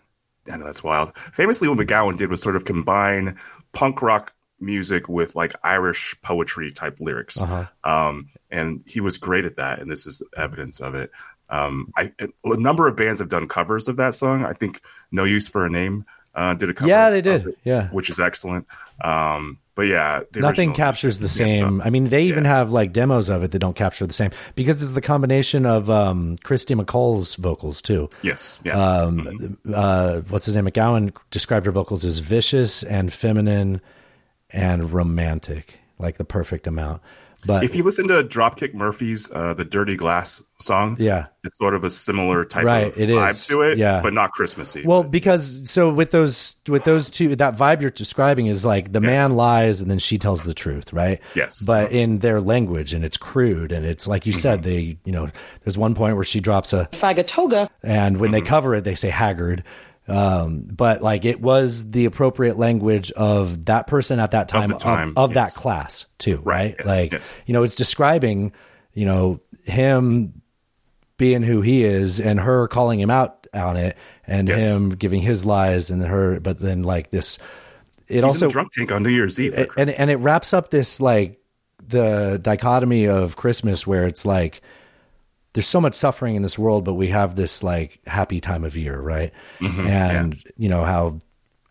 I know that's wild. Famously, what MacGowan did was sort of combine punk rock music with like Irish poetry type lyrics, Uh-huh. um, and he was great at that. And this is evidence of it. Um, I, a number of bands have done covers of that song. I think "No Use for a Name" uh, did a cover. Yeah, they did. it, Yeah. which is excellent. Um, but yeah, Nothing captures the yeah, same. I mean, they even have like demos of it that don't capture the same because it's the combination of um, Kirsty MacColl's vocals too. Yes, yeah. Mm-hmm. Um, uh, what's his name? MacGowan described her vocals as vicious and feminine and romantic, like the perfect amount. But if you listen to Dropkick Murphys, uh, the Dirty Glass song, Yeah. it's sort of a similar type Right, of it vibe is. to it, Yeah. but not Christmassy. Well, because so with those with those two, that vibe you're describing is like the man lies and then she tells the truth, right? Yes. But in their language, and it's crude, and it's like you said, they you know, there's one point where she drops a Fagatoga. and when they Mm-hmm. cover it, they say haggard. Um, but like it was the appropriate language of that person at that time of, time, of that class too, right? yes, like yes. you know, it's describing you know him being who he is and her calling him out on it and Yes. him giving his lies and her but then like this it He's also drunk tank on New Year's Eve. and and it wraps up this like the dichotomy of Christmas where it's like there's so much suffering in this world but we have this like happy time of year right Mhm, and you know how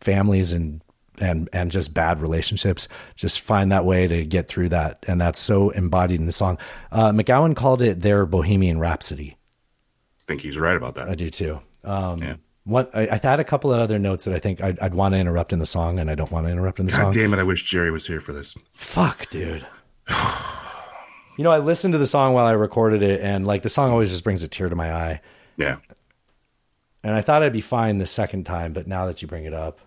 families and and and just bad relationships just find that way to get through that and that's so embodied in the song uh MacGowan called it their bohemian rhapsody I think he's right about that. I do too. Um, What I, I had a couple of other notes that I think I'd, I'd want to interrupt in the song, and I don't want to interrupt in the God song. damn it! I wish Jerry was here for this. Fuck, dude. you know, I listened to the song while I recorded it, and like the song always just brings a tear to my eye. Yeah, And I thought I'd be fine the second time, but now that you bring it up,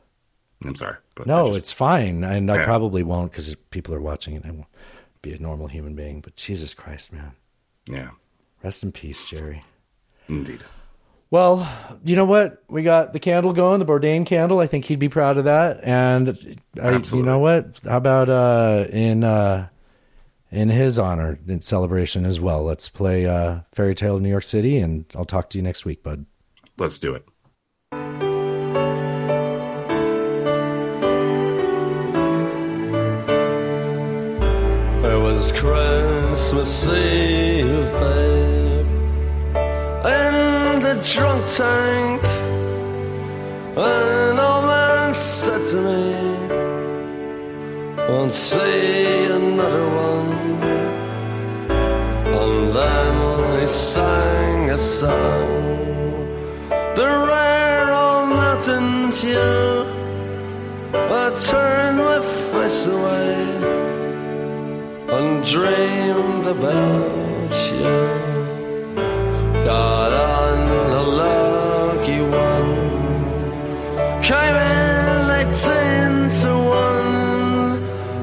I'm sorry, but no, just- it's fine, and I probably won't because people are watching and I won't be a normal human being, but Jesus Christ, man. Yeah. Rest in peace, Jerry. Indeed. Well, you know what? We got the candle going, the Bourdain candle. I think he'd be proud of that. And I, you know what? How about uh, in uh, in his honor, in celebration as well? Let's play uh, Fairy Tale of New York City, and I'll talk to you next week, bud. Let's do it. It was Christmas Eve, babe, in the drunk tank. An old man said to me, Won't see another one. And then he sang a song, the rare old mountain dew. I turned my face away and dreamed about you. Got on a lucky one, came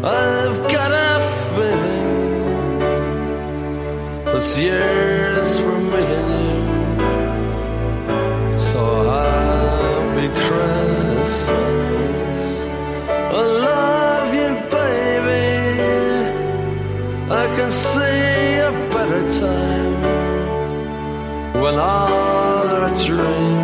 I've got a feeling this year's for me and you. So happy Christmas. I love you, baby. I can see a better time when all our dreams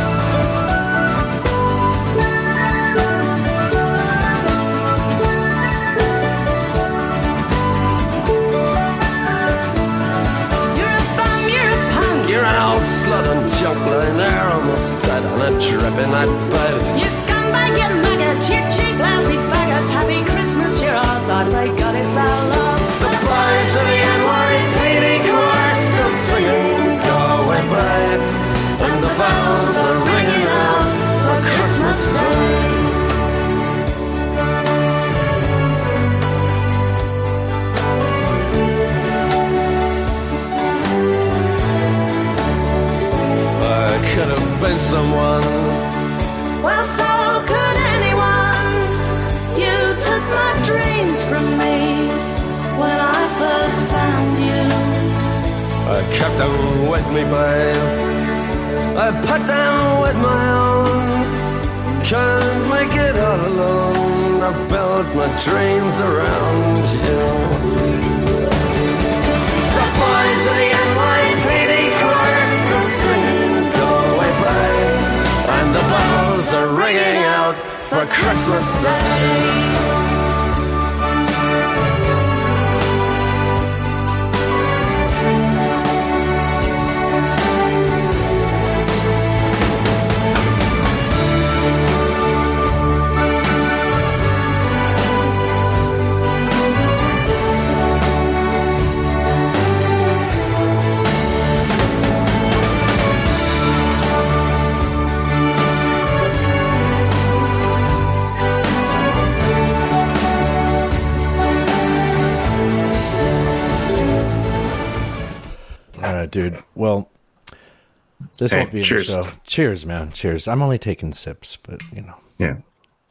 This Hey, won't be in cheers. the show. Cheers, man. Cheers. I'm only taking sips, but you know. Yeah.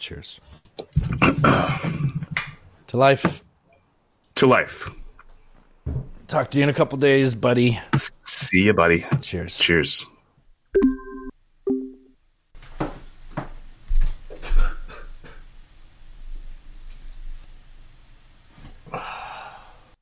Cheers. to life. To life. Talk to you in a couple days, buddy. See you, buddy. Cheers. Cheers.